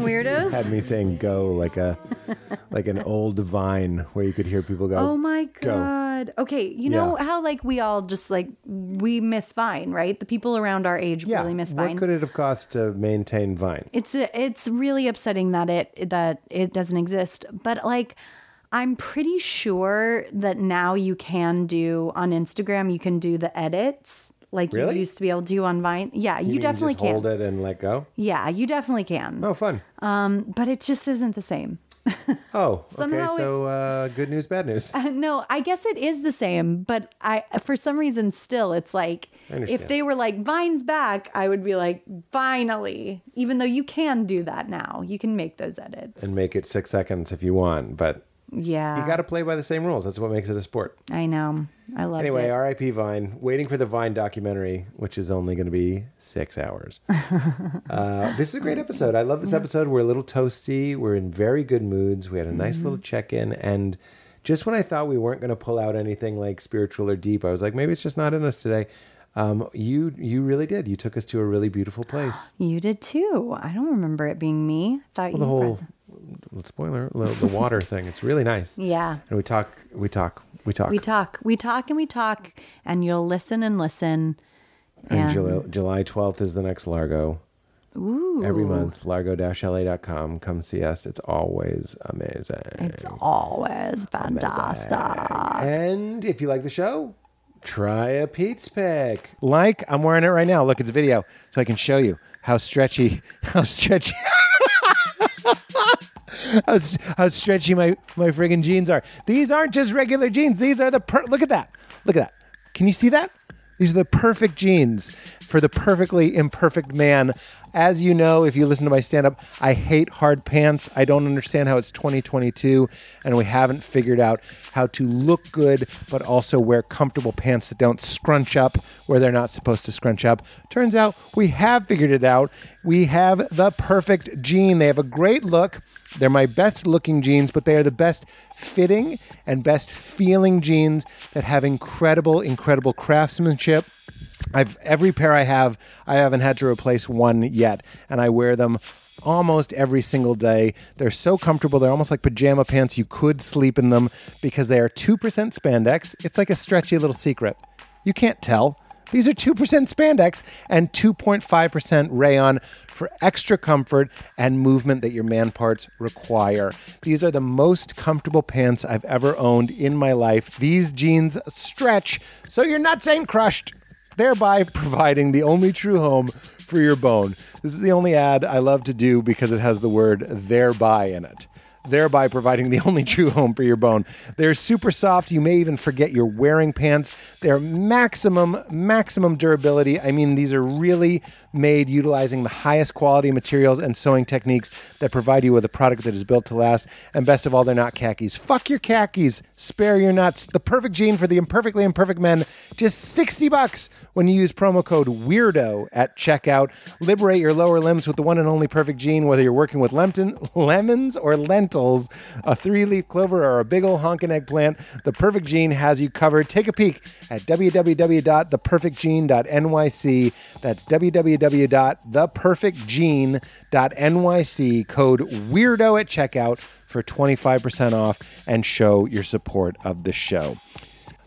Happening, weirdos? Had me saying "go" like a like an old vine where you could hear people go. Oh my Go. god. Okay, you know Yeah. how like we all just like we miss Vine, right? The people around our age Yeah. really miss Vine. what could it have cost to maintain Vine? it's it's really upsetting that it that it doesn't exist. But like I'm pretty sure that now you can do on Instagram you can do the edits like Really? you used to be able to do on Vine. Yeah, you, can definitely just can. hold it and let go. Yeah, you definitely can. Oh, fun. But it just isn't the same. Oh, okay. So uh, good news, bad news. No, I guess it is the same, but I for some reason still it's like if they were like Vine's back, I would be like finally. Even though you can do that now, you can make those edits. and make it six seconds if you want, but yeah, you got to play by the same rules. That's what makes it a sport. I know. I love Anyway, it. Anyway, R.I.P. Vine. Waiting for the Vine documentary, which is only going to be six hours. uh, this is a great episode. I love this episode. We're a little toasty. We're in very good moods. We had a nice little check in, and just when I thought we weren't going to pull out anything like spiritual or deep, I was like, maybe it's just not in us today. Um, you you really did. You took us to a really beautiful place. you did too. I don't remember it being me. Thought Well, you the whole spoiler, the, water thing. It's really nice. Yeah. And we talk, we talk, we talk. We talk, we talk, and we talk, and you'll listen and listen. And And July, July 12th is the next Largo. ooh, Every month, largo-la.com. Come see us. It's always amazing. it's always fantastic. And if you like the show, try a Pete's pick. Like, I'm wearing it right now. Look, it's a video, so I can show you how stretchy, how stretchy. How, how stretchy my, my friggin' jeans are. These aren't just regular jeans. These are the per- look at that. Look at that. Can you see that? These are the perfect jeans for the perfectly imperfect man. As you know, if you listen to my stand up, I hate hard pants. I don't understand how it's 2022 and we haven't figured out how to look good, but also wear comfortable pants that don't scrunch up where they're not supposed to scrunch up. Turns out we have figured it out. We have the perfect jean. They have a great look. They're my best looking jeans, but they are the best fitting and best feeling jeans that have incredible, incredible craftsmanship. I've every pair I have, I haven't had to replace one yet, and I wear them almost every single day. They're so comfortable. They're almost like pajama pants. You could sleep in them because they are 2% spandex. It's like a stretchy little secret. You can't tell. These are 2% spandex and 2.5% rayon for extra comfort and movement that your man parts require. These are the most comfortable pants I've ever owned in my life. These jeans stretch so your nuts ain't crushed, thereby providing the only true home for your bone. This is the only ad I love to do because it has the word thereby in it thereby providing the only true home for your bone. They're super soft. You may even forget you're wearing pants. They're maximum, maximum durability. I mean, these are really made utilizing the highest quality materials and sewing techniques that provide you with a product that is built to last. And best of all, they're not khakis. Fuck your khakis. Spare your nuts. The perfect jean for the imperfectly imperfect men. Just 60 bucks when you use promo code WEIRDO at checkout. Liberate your lower limbs with the one and only perfect jean, whether you're working with lemon, lemons or lentils, a three leaf clover, or a big ol' honkin' eggplant. The perfect jean has you covered. Take a peek at www.theperfectjean.nyc. That's www.theperfectjean.nyc. Code WEIRDO at checkout for 25% off and show your support of the show.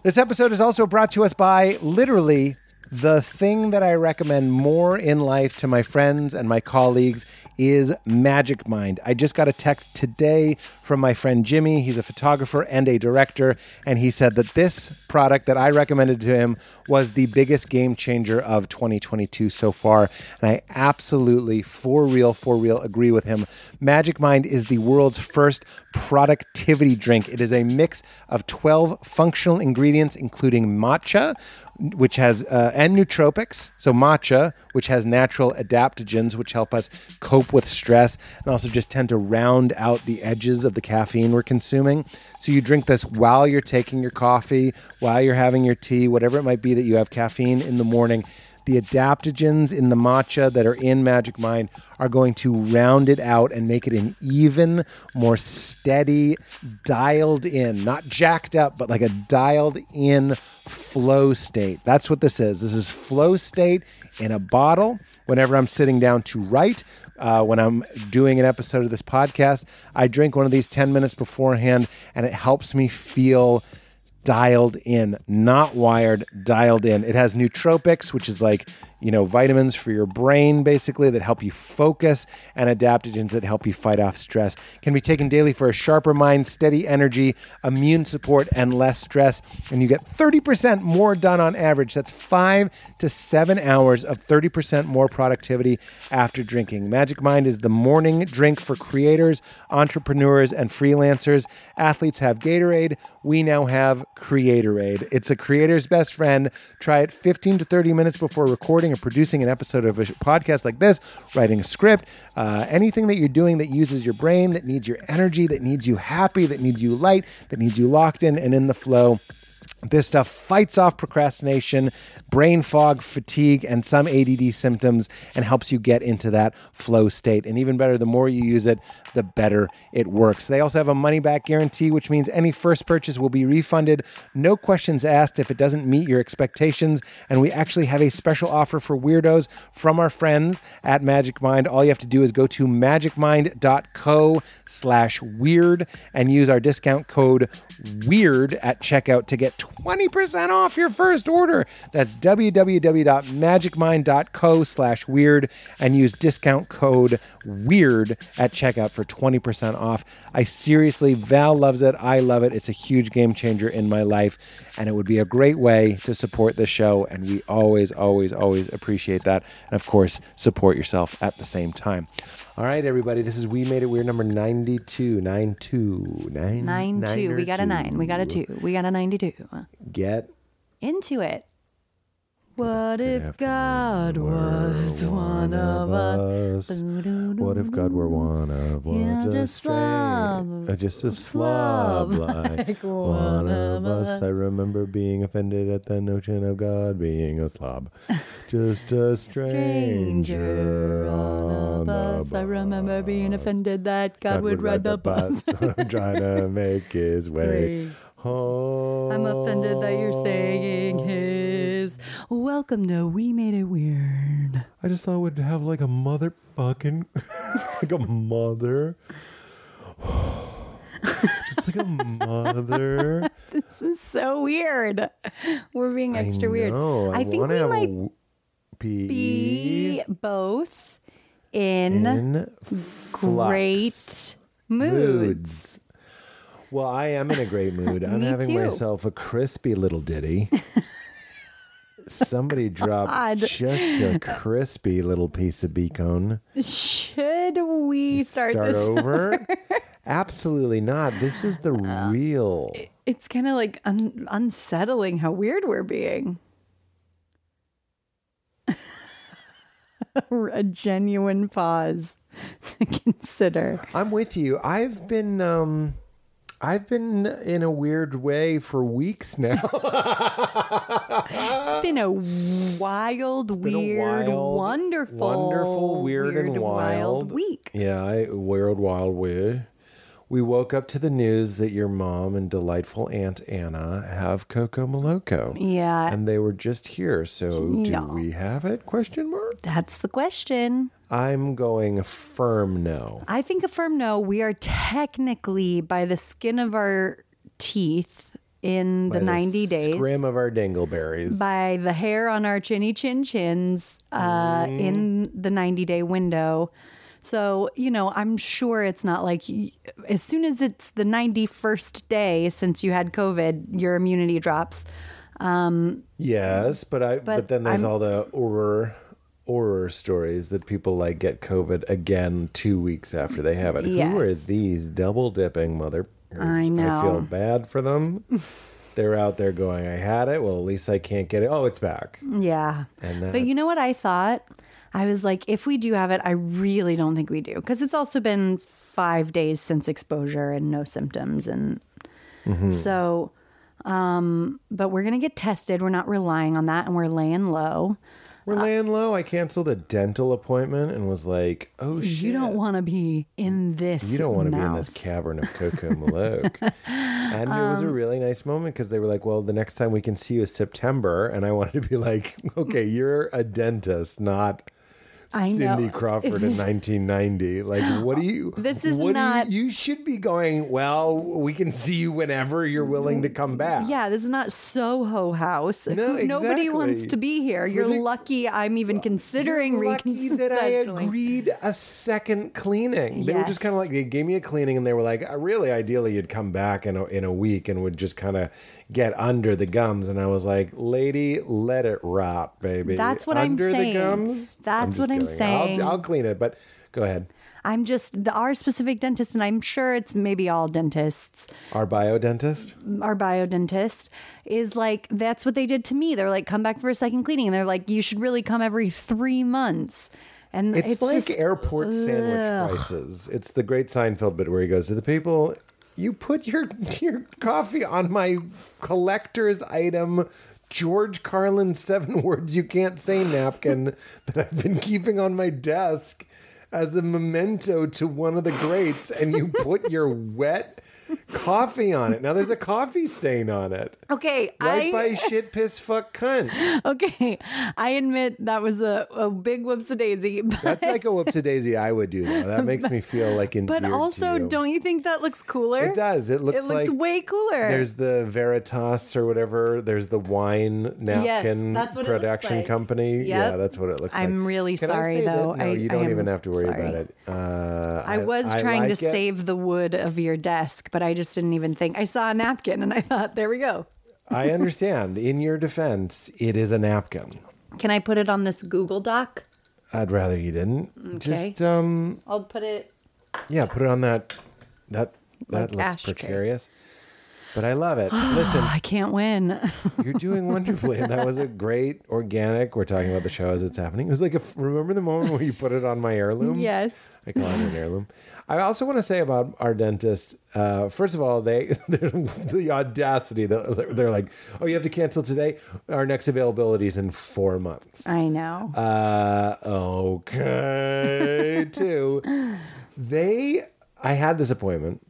This episode is also brought to us by literally the thing that I recommend more in life to my friends and my colleagues is Magic Mind. I just got a text today from my friend Jimmy. He's a photographer and a director, and he said that this product that I recommended to him was the biggest game changer of 2022 so far. And I absolutely, for real, for real, agree with him. Magic Mind is the world's first productivity drink. It is a mix of 12 functional ingredients, including matcha, which has uh, and nootropics. So matcha, which has natural adaptogens, which help us cope with stress, and also just tend to round out the edges of the caffeine we're consuming. So you drink this while you're taking your coffee, while you're having your tea, whatever it might be that you have caffeine in the morning. The adaptogens in the matcha that are in Magic Mind are going to round it out and make it an even more steady, dialed in, not jacked up, but like a dialed in flow state. That's what this is. This is flow state in a bottle. whenever I'm sitting down to write, uh, when I'm doing an episode of this podcast, I drink one of these 10 minutes beforehand, and it helps me feel dialed in, not wired, dialed in. It has nootropics, which is like, you know, vitamins for your brain basically that help you focus and adaptogens that help you fight off stress. Can be taken daily for a sharper mind, steady energy, immune support, and less stress. And you get 30% more done on average. That's five to seven hours of 30% more productivity after drinking. Magic Mind is the morning drink for creators, entrepreneurs, and freelancers. Athletes have Gatorade. We now have Creatorade. It's a creator's best friend. Try it 15 to 30 minutes before recording or producing an episode of a podcast like this, writing a script, uh, anything that you're doing that uses your brain, that needs your energy, that needs you happy, that needs you light, that needs you locked in and in the flow. This stuff fights off procrastination, brain fog, fatigue, and some ADD symptoms and helps you get into that flow state. And even better, the more you use it, the better it works. They also have a money back guarantee, which means any first purchase will be refunded, no questions asked if it doesn't meet your expectations. And we actually have a special offer for weirdos from our friends at Magic Mind. All you have to do is go to magicmind.co slash weird and use our discount code weird at checkout to get 20% off your first order. That's www.magicmind.co slash weird and use discount code weird at checkout for 20% off. I seriously, Val loves it. I love it. It's a huge game changer in my life and it would be a great way to support the show. And we always, always, always appreciate that. And of course, support yourself at the same time. All right, everybody, this is We Made It Weird number 92. 92. Nine, Nine two. We got a nine. We got a two. We got a ninety-two. Get Into it. What if God was one of us? What if God were one of us? Yeah, just slob. uh, just a slob like one of us. I remember being offended at the notion of God being a slob. Just a stranger on a bus. I remember being offended that God, God would ride the bus. trying to make his way home. I'm offended that you're saying his. Welcome to We Made It Weird. I just thought we'd have like a motherfucking, like a mother. just like a mother. This is so weird. We're being extra I weird. I, I think we might w- be, be both in, in great flux. moods. Well, I am in a great mood. I'm Me having too. myself a crispy little ditty. Somebody dropped God. just a crispy little piece of beacon. Should we start, this? over? Absolutely not. This is the Uh, real. It's kind of like un- unsettling how weird we're being. a genuine pause to consider. I'm with you. I've been um I've been in a weird way for weeks now. It's been a wild, been a weird, wild, wonderful, wonderful, weird, and wild. week. yeah, I weird wild way. We woke up to the news that your mom and delightful Aunt Anna have Coco Maloko. Yeah, And they were just here. So do Yeah. we have it? Question mark. that's the question. I'm going firm no. I think a firm no. We are technically by the skin of our teeth in the By 90 days. Scrim of our dingleberries. by the hair on our chinny chin chins uh, Mm. in the 90 day window. So, you know, I'm sure it's not like as soon as it's the 91st day since you had COVID, your immunity drops. Um, yes, but I but, But then there's I'm- all the horror horror stories that people like get COVID again two weeks after they have it. Who are these double dipping mother? I know. I feel bad for them. They're out there going, I had it. Well, at least I can't get it. Oh, it's back. Yeah. And But you know what I thought? I was like, if we do have it, I really don't think we do. Because it's also been five days since exposure and no symptoms. And Mm-hmm. so, um, but we're going to get tested. We're not relying on that and we're laying low. We're laying low. I canceled a dental appointment and was like, oh shit. You don't want to be in this. You don't want to be in this cavern of Coco Maloko. and it was a Um, really nice moment because they were like, well, the next time we can see you is September. And I wanted to be like, okay, you're a dentist, not I Cindy. Crawford in 1990. Like, what do you? This is what do you- not- You, should be going. Well, we can see you whenever you're willing to come back. Yeah, this is not Soho House. No, Nobody wants to be here. You're lucky I'm even considering lucky that I agreed a second cleaning. They were just kind of like they gave me a cleaning, and they were like, "Uh, really, ideally, you'd come back in a, in a week and would just kind of get under the gums. And I was like, "Lady, let it rot, baby. That's what I'm saying. under the gums. That's what I'm kidding. saying. I'll, I'll clean it, but go ahead. I'm just the our specific dentist, and I'm sure it's maybe all dentists. Our bio dentist. Our bio dentist is like that's what they did to me. They're like, come back for a second cleaning, and they're like, you should really come every three months. And It's, it's, like just, airport sandwich ugh. prices. It's the great Seinfeld bit where he goes to the people. You put your your coffee on my collector's item, George Carlin seven words you can't say napkin that I've been keeping on my desk as a memento to one of the greats, and you put your wet coffee on it. Now there's a coffee stain on it. Okay, Right I by shit piss fuck cunt. okay, I admit that was a, a big whoops a daisy. That's like a whoopsie daisy I would do though. That makes me feel like in. but also, you. don't you think that looks cooler? It does. It looks It looks like way cooler. There's the Veritas or whatever. There's the wine napkin that's what it looks production like. company. Yep. Yeah, that's what it looks like. I'm really Can I sorry, though. No, I- you don't am even have to worry sorry. about it. Uh, I was trying like to it. save the wood of your desk, but I just didn't even think. I saw a napkin and I thought, there we go. I understand. In your defense, it is a napkin. Can I put it on this Google Doc? I'd rather you didn't. Okay. Just um, I'll put it. yeah, put it on that. That that Like looks ashtray. precarious. But I love it. Listen, I can't win. You're doing wonderfully. And that was a great organic. We're talking about the show as it's happening. It was like, a, remember the moment where you put it on my heirloom? yes. I call it an heirloom. I also want to say about our dentist. Uh, first of all, they the audacity that they're like, "Oh, you have to cancel today. Our next availability is in four months." I know. Uh, okay, too. They, I had this appointment.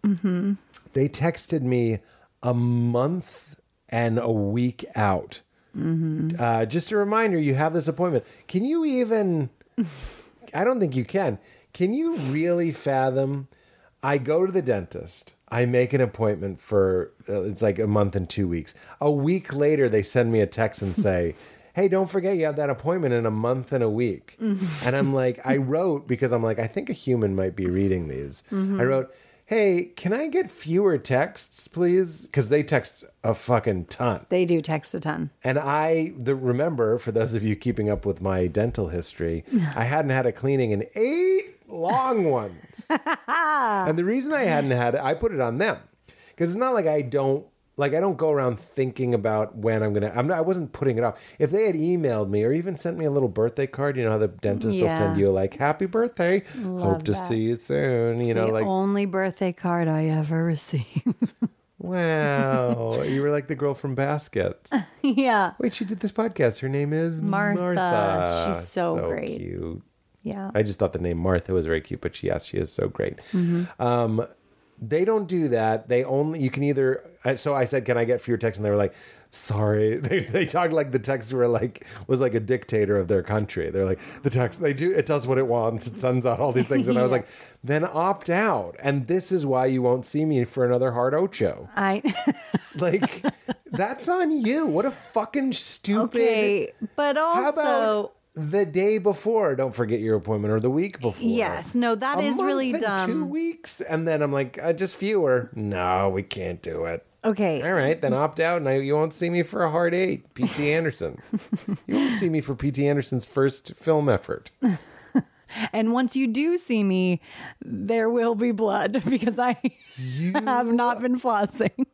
They texted me a month and a week out. Uh, just a reminder, you have this appointment. Can you even? I don't think you can. Can you really fathom? I go to the dentist. I make an appointment for uh, it's like a month and two weeks. A week later, they send me a text and say, "Hey, don't forget you have that appointment in a month and a week." and I'm like, I wrote because I'm like, I think a human might be reading these. I wrote, "Hey, can I get fewer texts, please?" Because they text a fucking ton. they do text a ton. And I the, remember, for those of you keeping up with my dental history, I hadn't had a cleaning in eight long ones. and the reason I hadn't had it, I put it on them because it's not like I don't like I don't go around thinking about when I'm gonna. I'm not. I wasn't putting it off. If they had emailed me or even sent me a little birthday card, you know how the dentist will send you like "Happy birthday, hope to see you soon." You know, the like only birthday card I ever received. wow, you were like the girl from Baskets. yeah. Wait, she did this podcast. Her name is Martha. Martha. She's so great. Cute. Yeah. I just thought the name Martha was very cute, but she, yes, she is so great. Mm-hmm. Um, they don't do that. They only you can either. So I said, "Can I get fewer texts?" And they were like, "Sorry." They they talked like the text were like was like a dictator of their country. They're like the text they do it does what it wants. It sends out all these things, and I was like, "Then opt out." And this is why you won't see me for another hard ocho. I Like that's on you. What a fucking stupid. okay, but also How about the day before? Don't forget your appointment, or the week before. yes, no, that A is really dumb. Two weeks, and then I'm like, uh, just fewer. No, we can't do it. Okay, All right, then opt out, and I, you won't see me for a hard eight. P.T. Anderson. you won't see me for P.T. Anderson's first film effort. and once you do see me, there will be blood because I You have not been flossing.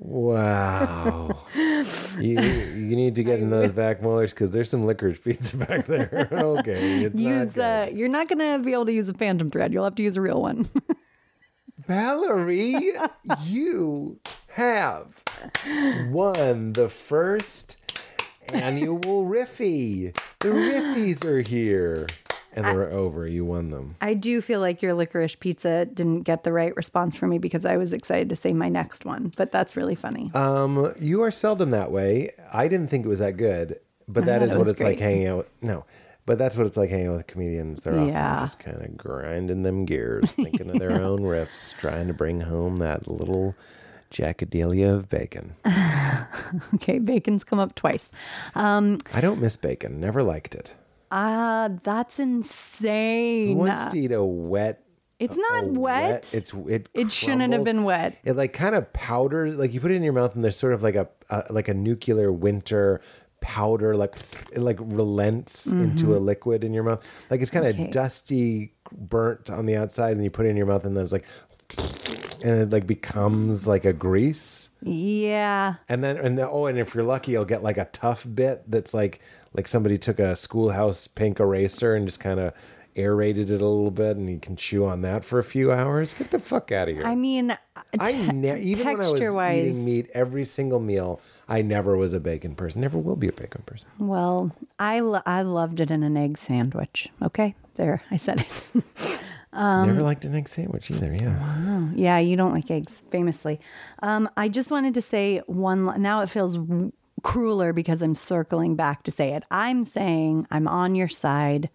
Wow. you you need to get in those back molars because there's some licorice pizza back there. okay, it's use good. uh, you're not gonna be able to use a phantom thread. You'll have to use a real one. Valerie, you have won the first annual Riffy. The Riffies are here. And they're over. You won them. I do feel like your licorice pizza didn't get the right response from me because I was excited to say my next one, but that's really funny. Um, you are seldom that way. I didn't think it was that good. but that is it what it's like hanging out. With, no, but that's what it's like hanging out with comedians. They're often Yeah. just kind of grinding them gears, thinking of their own riffs, trying to bring home that little jackadelia of bacon. Okay, bacon's come up twice. I don't miss bacon. Never liked it. Ah, that's Who insane. wants to eat a wet? It's a not wet. It's it. It shouldn't have crumbles. been wet. It like kind of powders. Like you put it in your mouth, and there's sort of like a, a like a nuclear winter powder. Like it like relents into a liquid in your mouth. Like it's kind of Mm-hmm. Okay. dusty, burnt on the outside, and you put it in your mouth, and then it's like, and it like becomes like a grease. Yeah. And then and then, oh, and if you're lucky, you'll get like a tough bit that's like like somebody took a schoolhouse pink eraser and just kind of aerated it a little bit, and you can chew on that for a few hours. Get the fuck out of here! I mean, I ne- even when I was texture-wise- eating meat every single meal, I never was a bacon person. Never will be a bacon person. Well, I lo- I loved it in an egg sandwich. Okay, there, I said it. Um, never liked an egg sandwich either. Yeah, yeah, you don't like eggs, famously. Um, I just wanted to say one. Now it feels r- crueler because I'm circling back to say it. I'm saying I'm on your side.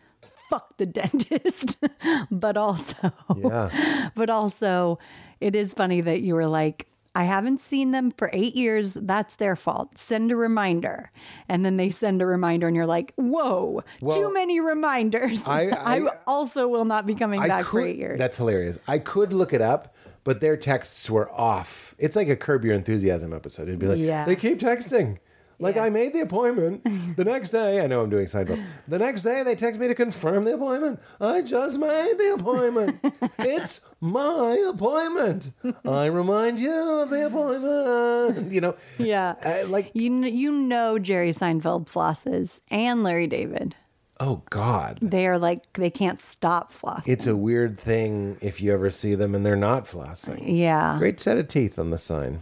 Fuck the dentist, but also, yeah. but also, it is funny that you were like. I haven't seen them for eight years. That's their fault. Send a reminder. And then they send a reminder, and you're like, whoa, Well, too many reminders. I- I- also will not be coming back for eight years. That's hilarious. I could look it up, but their texts were off. It's like a Curb Your Enthusiasm episode. It'd be like, Yeah. they keep texting. Like Yeah. I made the appointment. The next day, I know I'm doing Seinfeld. The next day, they text me to confirm the appointment. I just made the appointment. it's my appointment. I remind you of the appointment. You know, Yeah. Uh, like You kn- you know Jerry Seinfeld flosses and Larry David. oh God, They are like they can't stop flossing. it's a weird thing if you ever see them and they're not flossing. yeah. Great set of teeth on the sign.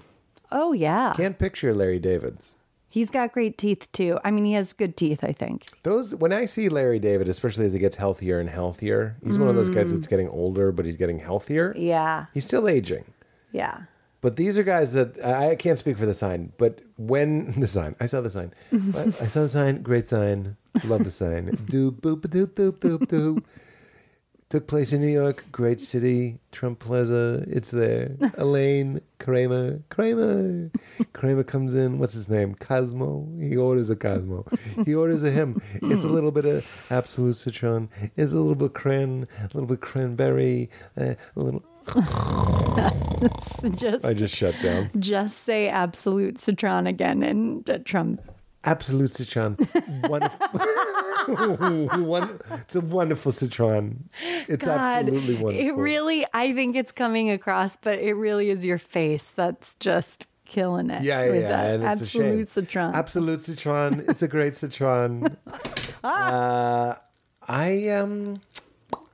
Oh yeah. Can't picture Larry David's. He's got great teeth too. I mean, he has good teeth. I think. Those when I see Larry David, especially as he gets healthier and healthier, he's one of those guys Mm. that's getting older, but he's getting healthier. Yeah. He's still aging. Yeah. But these are guys that I I can't speak for the sign, but when the sign, I saw the sign. I saw the sign, great sign, love the sign. Doop boop doop doop doop doop. Took place in New York, great city, Trump Plaza. It's there. Elaine Kramer, Kramer, Kramer comes in. What's his name? Cosmo. He orders a Cosmo. He orders a him. It's a little bit of Absolut Citron. It's a little bit cran, a little bit cranberry, uh, a little. just I just shut down. just say Absolut Citron again and uh, Trump. Absolut Citron. Wonderful. It's a wonderful citron. It's God, absolutely wonderful. it really. I think it's coming across, but it really is your face that's just killing it. yeah, yeah, yeah. And it's absolute a shame. citron. Absolut Citron. It's a great citron. uh, I um,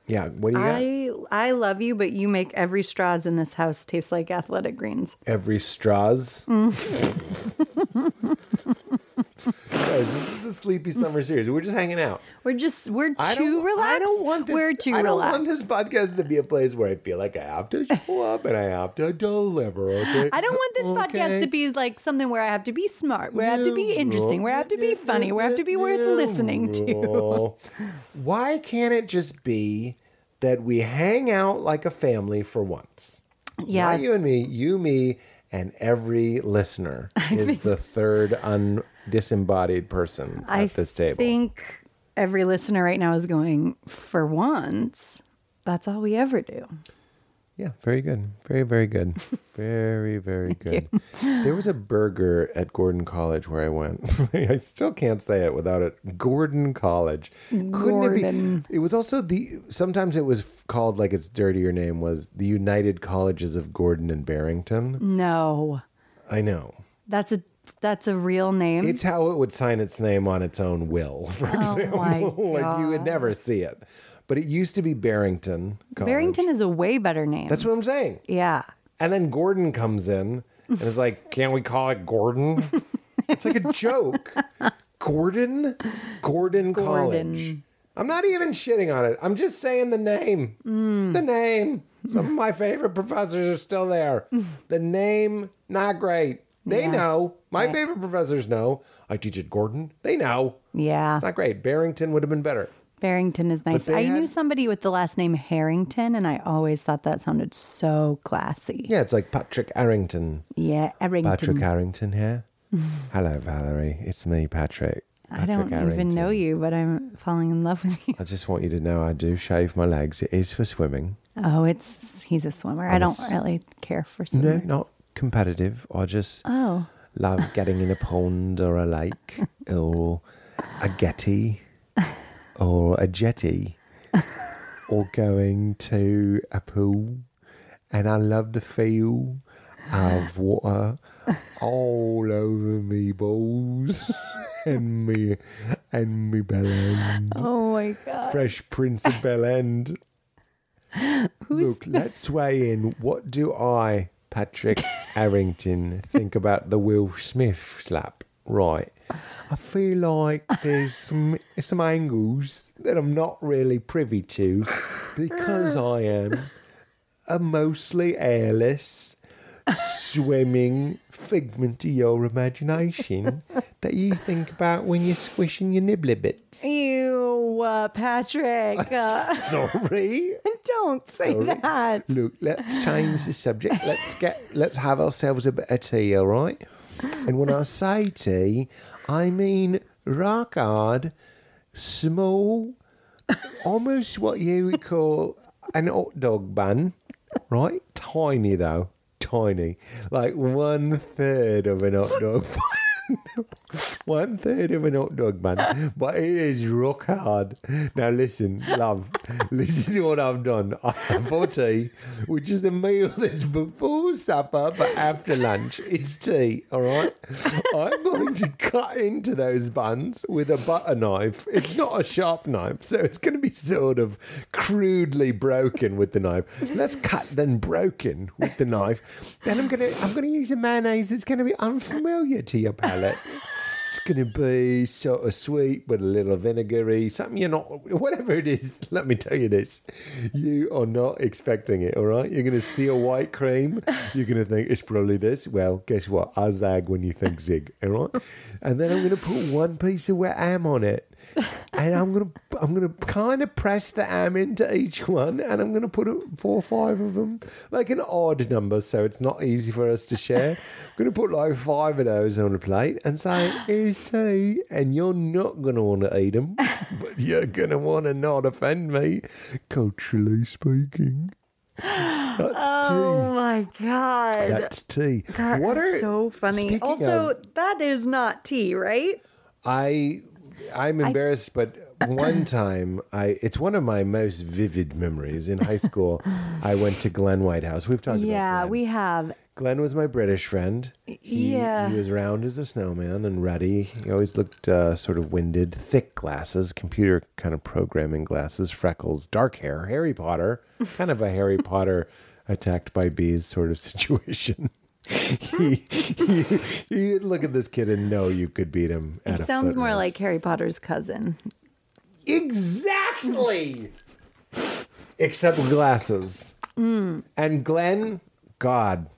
yeah. What do you got? I I love you, but you make every straws in this house taste like athletic greens. Every straws. Mm. Guys, this is the Sleepy Summer Series. We're just hanging out. We're just we're too relaxed. I don't want this. we're too I don't relaxed. want this podcast to be a place where I feel like I have to show up and I have to deliver. Okay. I don't want this podcast to be like something where I have to be smart, where I have to be interesting, where I have to be funny, where I have to be worth listening to. Why can't it just be that we hang out like a family for once? Yeah. Not you and me, you, me, and every listener is the third un- disembodied person at this table. I think every listener right now is going, for once, that's all we ever do. Yeah, very good. Very, very good. Very, very good. There was a burger at Gordon College where I went. I still can't say it without it. Gordon College. Couldn't Gordon. it be? It was also the. Sometimes it was called like its dirtier name was the United Colleges of Gordon and Barrington. No, I know. that's a that's a real name. It's how it would sign its name on its own will, for example. Oh my like you would never see it. But it used to be Barrington. College. Barrington is a way better name. That's what I'm saying. yeah. And then Gordon comes in and is like, "Can't we call it Gordon?" it's like a joke. Gordon, Gordon, College. I'm not even shitting on it. I'm just saying the name. Mm. The name. Some of my favorite professors are still there. the name, not great. They Yeah. know. My Right. favorite professors know. I teach at Gordon. They know. Yeah. It's not great. Barrington would have been better. Barrington is nice. I knew somebody with the last name Harrington, and I always thought that sounded so classy. Yeah, it's like Patrick Arrington. Yeah, Harrington. Patrick Arrington here. Hello, Valerie. It's me, Patrick. I don't Patrick even know you, but I'm falling in love with you. I just want you to know I do shave my legs. It is for swimming. Oh, it's he's a swimmer. I I'm a don't s- really care for No, swimming. not competitive. I just Oh, love getting in a pond or a lake or a getty or a jetty or going to a pool. And I love the feel of water all over me balls and me and me bell end. oh my god! Fresh Prince of Bell End. Look, let's weigh in. What do I, Patrick Arrington, think about the Will Smith slap? Right. I feel like there's some, some angles that I'm not really privy to because I am a mostly airless, swimming figment of your imagination that you think about when you're squishing your nibbler bits. Ew, uh, Patrick! Uh, Sorry. don't say Sorry. that. Look, let's change the subject. Let's get let's have ourselves a bit of tea, all right? And when I say tea, I mean rock hard, small, almost what you would call an hot dog bun, right? Tiny though, tiny, like one third of an hot dog. One third of an hot dog bun, but it is rock hard. Now listen, love, listen to what I've done. I have for tea, which is the meal that's before supper but after lunch. It's tea, all right. I'm going to cut into those buns with a butter knife. It's not a sharp knife, so it's going to be sort of crudely broken with the knife. Let's cut then broken with the knife. Then I'm gonna I'm gonna use a mayonnaise that's going to be unfamiliar to your palate. Going to be sort of sweet with a little vinegary, something you're not, whatever it is. Let me tell you this you are not expecting it, all right? You're going to see a white cream. You're going to think it's probably this. Well, guess what? I zag when you think zig, all right? And then I'm going to put one piece of wet ham on it. And I'm gonna I'm gonna kind of press the am into each one, and I'm gonna put a, four or five of them, like an odd number, so it's not easy for us to share. I'm gonna put like five of those on a plate and say, "Here's tea," and you're not gonna want to eat them, but you're gonna want to not offend me, culturally speaking. That's oh tea. Oh my god! That's tea. That what are so funny. Also, of- that is not tea, right? I I'm embarrassed, but one time I it's one of my most vivid memories in high school. I went to Glenn Whitehouse. We've talked Yeah, about Yeah, we have. Glenn was my British friend. He, Yeah. he was round as a snowman and ruddy. He always looked uh, sort of winded. Thick glasses, computer kind of programming glasses, freckles, dark hair. Harry Potter, kind of a Harry Potter attacked by bees sort of situation. he, look at this kid and know you could beat him. At It sounds more race. like Harry Potter's cousin. Exactly. Except glasses. Mm. And Glenn, God,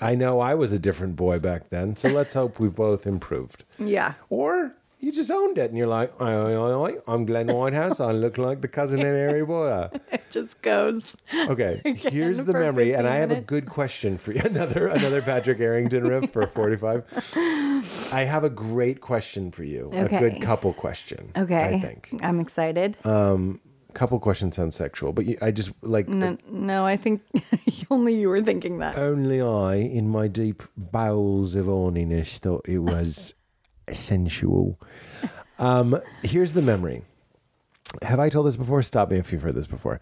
I know I was a different boy back then, so let's hope we've both improved. Yeah. Or you just owned it and you're like, oi, oi, oi, oi, I'm Glenn Whitehouse. I look like the cousin in Harry Potter. It just goes. Okay, here's the memory, and I have a good question for you. Another another Patrick Arrington riff for 45. I have a great question for you. A good couple question. Okay. I think. I'm excited. Um, couple questions sound sexual, but you, I just like no, no, I think only you were thinking that. only I, in my deep bowels of horniness, thought it was sensual. Um, here's the memory. Have I told this before? Stop me if you've heard this before.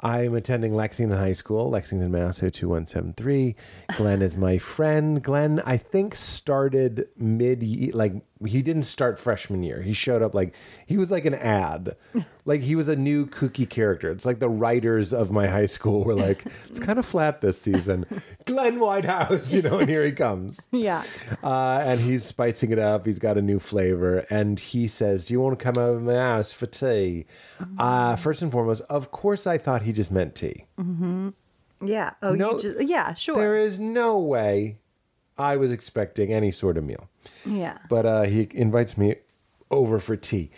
I'm attending Lexington High School, Lexington, Mass. 02173. Glenn is my friend. Glenn, I think, started mid, like, he didn't start freshman year. He showed up like, he was like an ad. Like, he was a new kooky character. It's like the writers of my high school were like, it's kind of flat this season. Glenn Whitehouse, you know, and here he comes. Yeah. Uh, and he's spicing it up. He's got a new flavor. And he says, Do you want to come over to my house for tea? Uh, first and foremost, of course, I thought he just meant tea. Yeah. Oh, No, just, yeah, sure. There is no way I was expecting any sort of meal. Yeah. But uh, he invites me over for tea.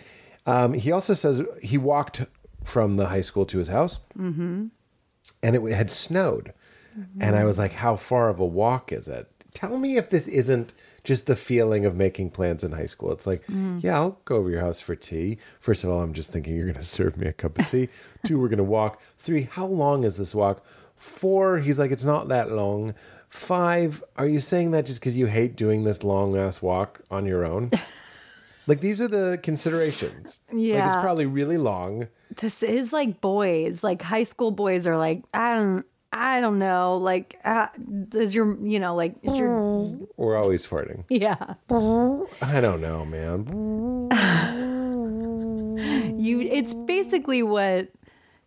Um, he also says he walked from the high school to his house, and it had snowed. And I was like, "How far of a walk is it? Tell me if this isn't just the feeling of making plans in high school. It's like, yeah, I'll go over your house for tea. First of all, I'm just thinking you're going to serve me a cup of tea. Two, we're going to walk. Three, how long is this walk? Four, he's like, it's not that long. Five, are you saying that just because you hate doing this long ass walk on your own? like these are the considerations. like it's probably really long. This is like boys, like high school boys are like, I don't, I don't know, like, uh, is your, you know, like, is your, We're always farting. yeah, I don't know, man. you. It's basically what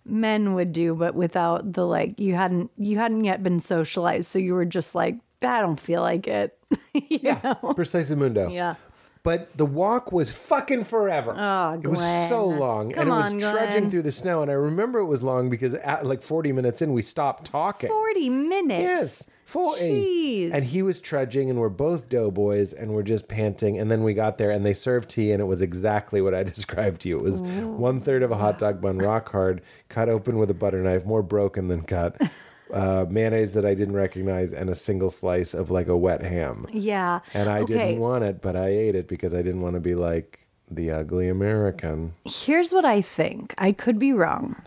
men would do, but without the like, you hadn't, you hadn't yet been socialized, so you were just like, I don't feel like it. You Yeah, know? precisely mundo. Yeah. But the walk was fucking forever. Oh, It was so long. Come and it was on, trudging Glenn. through the snow. And I remember it was long because at like 40 minutes in, we stopped talking. Forty minutes. Yes, 40. Jeez. And he was trudging, and we're both doughboys, and we're just panting. And then we got there, and they served tea, and it was exactly what I described to you. It was one third of a hot dog bun, rock hard, cut open with a butter knife, more broken than cut. Uh, mayonnaise that I didn't recognize, and a single slice of like a wet ham. Yeah. And I okay. didn't want it, but I ate it because I didn't want to be like the ugly American. Here's what I think. I could be wrong.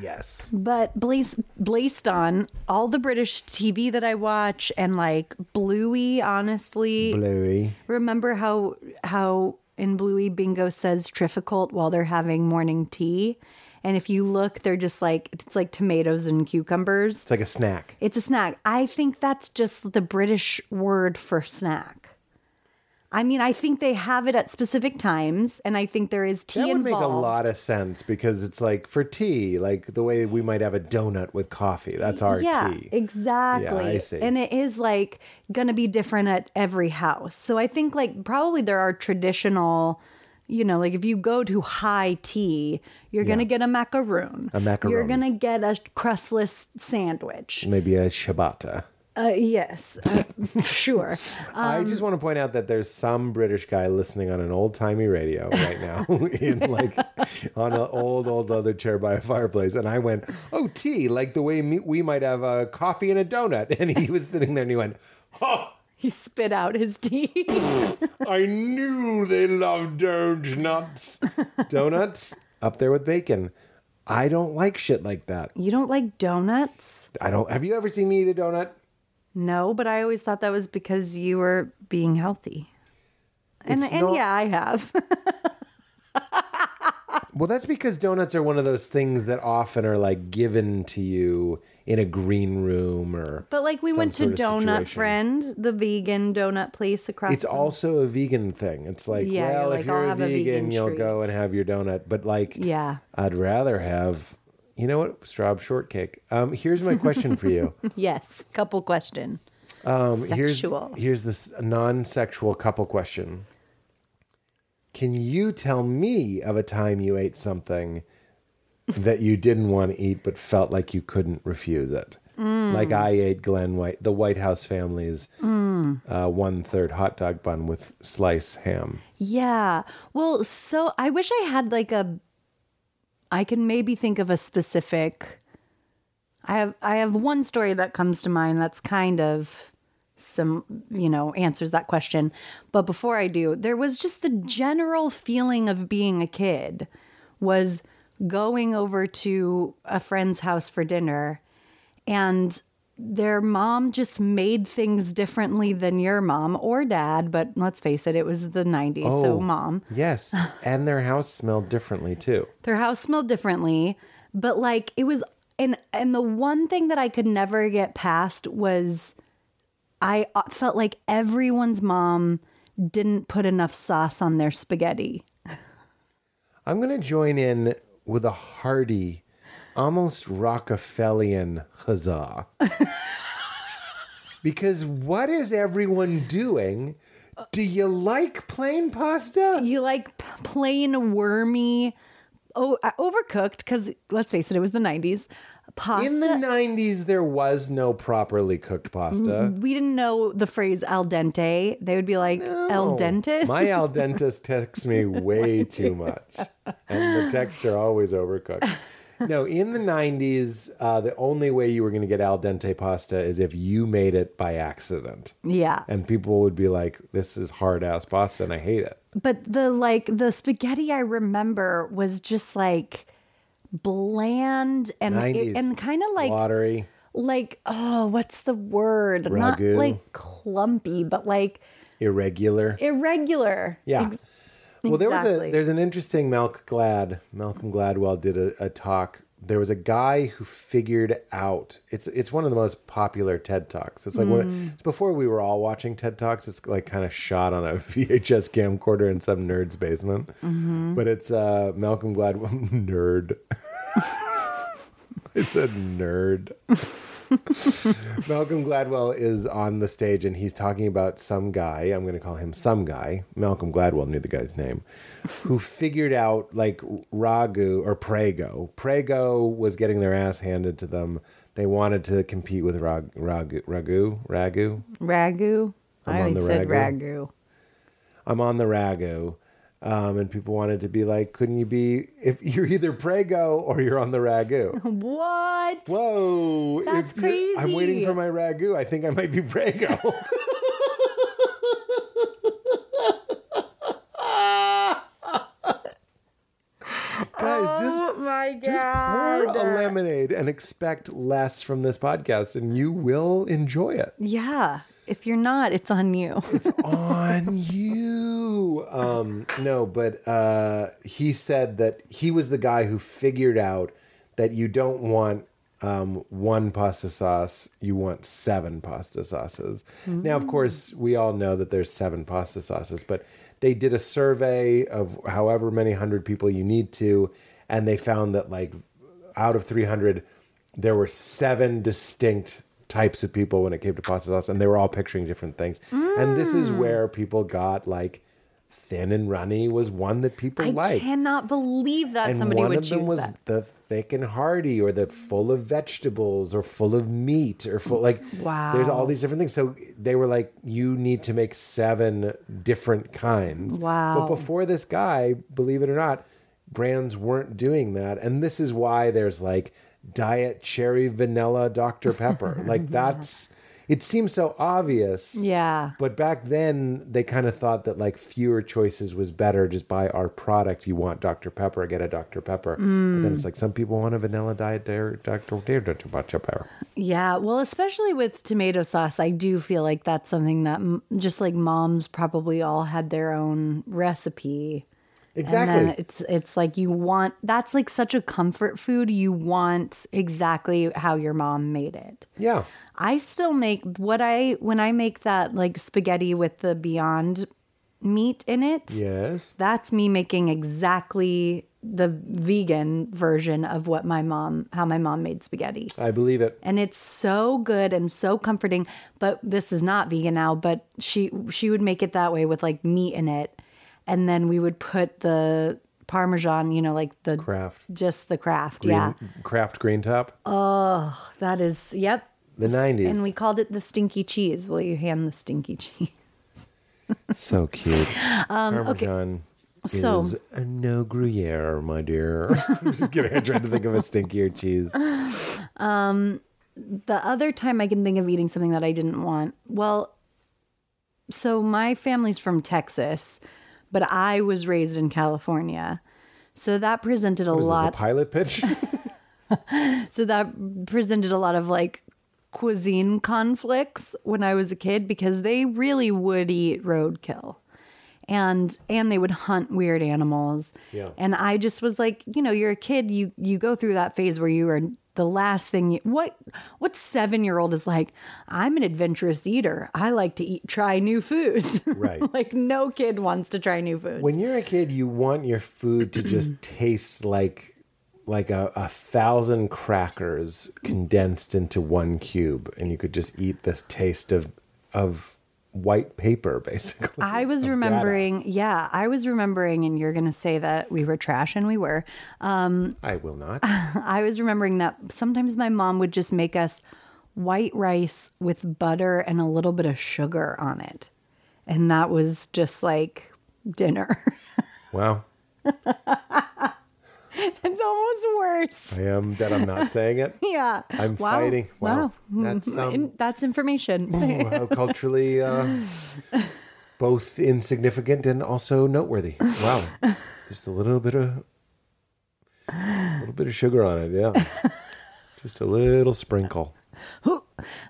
Yes. But based, based on all the British TV that I watch and like Bluey, honestly, Bluey. remember how how in Bluey Bingo says trifficult while they're having morning tea, and if you look, they're just like it's like tomatoes and cucumbers. It's like a snack. It's a snack. I think that's just the British word for snack. I mean, I think they have it at specific times, and I think there is tea involved. That would involved. make a lot of sense because it's like for tea, like the way we might have a donut with coffee. That's our yeah, tea. exactly. Yeah, I see. And it is like going to be different at every house. So I think like probably there are traditional, you know, like if you go to high tea, you're going to get a macaroon. A macaroon. You're going to get a crustless sandwich. Maybe a ciabatta. Uh, yes, uh, sure. I just want to point out that there's some British guy listening on an old timey radio right now, in like on an old old leather chair by a fireplace, and I went, "Oh, tea, like the way me, we might have a coffee and a donut," and he was sitting there and he went, "Oh, He spit out his tea. I knew they loved donuts. donuts up there with bacon. I don't like shit like that. you don't like donuts? I don't. Have you ever seen me eat a donut? No, but I always thought that was because you were being healthy. And, It's and not- yeah, I have. Well, that's because donuts are one of those things that often are like given to you in a green room or. But like we some went to sort of Donut situation. Friend, the vegan donut place across. It's the- also a vegan thing. It's like, Yeah, you're well, like, if you're I'll a have a vegan, vegan you'll go treat. and have your donut. But like, Yeah. I'd rather have, you know what, straw shortcake. Um, here's my question for you. yes. Couple question. Um, Sexual. Here's, here's this non-sexual couple question. Can you tell me of a time you ate something that you didn't want to eat but felt like you couldn't refuse it? Like I ate Glenn White, the White House family's uh, one-third hot dog bun with slice ham. Yeah. Well, so I wish I had like a. I can maybe think of a specific. I have I have one story that comes to mind that's kind of some you know answers that question but before i do there was just the general feeling of being a kid was going over to a friend's house for dinner and their mom just made things differently than your mom or dad but let's face it it was the 90s so Oh. mom Yes, and their house smelled differently too. their house smelled differently but like it was and and the one thing that i could never get past was i uh, felt like everyone's mom didn't put enough sauce on their spaghetti I'm going to join in with a hearty, almost Rockefellian huzzah. because what is everyone doing? Do you like plain pasta? you like p- plain wormy oh, overcooked because let's face it, it was the 90s. Pasta. In the 90s, there was no properly cooked pasta. we didn't know the phrase al dente. They would be like el Oh, dente. My al dentist texts me way too much, and the texts are always overcooked. No, in the 90s, uh, the only way you were going to get al dente pasta is if you made it by accident. yeah. And people would be like, this is hard ass pasta and I hate it. But the like the spaghetti I remember was just like bland and 90s. and kind of like Watery. like oh what's the word not like clumpy but like Irregular. irregular Yeah. Ex- Well, there was a there's an interesting Malcolm Glad Malcolm Gladwell did a, a talk. There was a guy who figured out it's it's one of the most popular TED talks. It's like Mm. one, it's before we were all watching TED talks. It's like kind of shot on a VHS camcorder in some nerd's basement. Mm-hmm. But it's uh, Malcolm Gladwell nerd. I said nerd. Malcolm Gladwell is on the stage and he's talking about some guy. I'm going to call him some guy. Malcolm Gladwell knew the guy's name, who figured out like Ragu or Prego. Prego was getting their ass handed to them. They wanted to compete with Rag, Ragu. Ragu? Ragu? ragu I'm I always said ragu. ragu I'm on the Ragu. Um, and people wanted to be like, couldn't you be if you're either Prego or you're on the Ragu? what Whoa, That's crazy. I'm waiting for my ragu. I think I might be Prego. Guys, just oh my just pour a lemonade and expect less from this podcast, and you will enjoy it. yeah if you're not it's on you it's on you. Um, no, but uh, he said that he was the guy who figured out that you don't want um, one pasta sauce, you want seven pasta sauces. Now, of course, we all know that there's seven pasta sauces, but they did a survey of however many hundred people you need to, and they found that like out of 300, there were seven distinct types of people when it came to pasta sauce, and they were all picturing different things. And this is mm. where people got like thin and runny was one that people I liked. I cannot believe that And somebody one would of them choose was that the thick and hearty, or the full of vegetables, or full of meat, or full like. Wow. There's all these different things. So they were like, you need to make seven different kinds. Wow. But before this guy, believe it or not, brands weren't doing that, and this is why there's like diet cherry vanilla Dr Pepper. like that's. It seems so obvious. yeah But back then, they kind of thought that like fewer choices was better. Just buy our product. You want Dr. Pepper, get a Dr. Pepper. But then mm. it's like some people want a vanilla diet Dr. Dr. Dr. Pepper. Yeah, well, especially with tomato sauce, I do feel like that's something that m- just like moms probably all had their own recipe. Exactly. It's it's like you want that's like such a comfort food. You want exactly how your mom made it. yeah. I still make what I when I make that like spaghetti with the Beyond meat in it. Yes. That's me making exactly the vegan version of what my mom how my mom made spaghetti I believe it. and it's so good and so comforting but this is not vegan now but she she would make it that way with like meat in it and then we would put the parmesan you know like the Kraft. just the Kraft Green, yeah Kraft green top. Oh, that is yep the 90s. and we called it the stinky cheese will you hand the stinky cheese so cute. Um, parmesan So- is a no Gruyere, my dear. I'm just kidding. I tried to think of a stinkier cheese. Um, the other time I can think of eating something that I didn't want, well, so my family's from Texas, but I was raised in California. So that presented a lot. Was this a pilot pitch? so that presented a lot of like cuisine conflicts when I was a kid because they really would eat roadkill. And and they would hunt weird animals. Yeah. And I just was like, you know, you're a kid, you you go through that phase where you are the last thing you, what what 7-year-old is like, I'm an adventurous eater. I like to eat try new foods. Right. like no kid wants to try new foods. when you're a kid, you want your food to just taste like like a, a thousand crackers condensed into one cube, and you could just eat the taste of of white paper, basically. I was of data. remembering, yeah, I was remembering, and you're going to say that we were trash, and we were. Um, I will not. I was remembering that sometimes my mom would just make us white rice with butter and a little bit of sugar on it. And that was just like dinner. Wow. it's almost worse. I am that I'm not saying it. Yeah. I'm Wow. fighting. Wow. Wow. That's, um, In- That's information. Oh, how culturally uh, both insignificant and also noteworthy. Wow. Just a little bit of a little bit of sugar on it, yeah. Just a little sprinkle.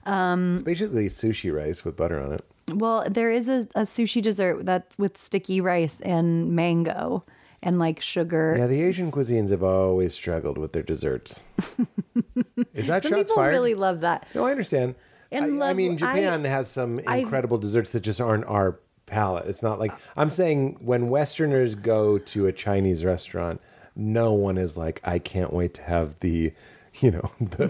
Um, it's basically sushi rice with butter on it. Well, there is a, a sushi dessert that's with sticky rice and mango and like sugar. Yeah, the Asian cuisines have always struggled with their desserts. Is that Some shots people fired? really love that. No, I understand. And I, I love- mean, I- Japan has some I- incredible desserts that just aren't our palate. It's not like I'm saying when Westerners go to a Chinese restaurant, no one is like, I can't wait to have the, you know, the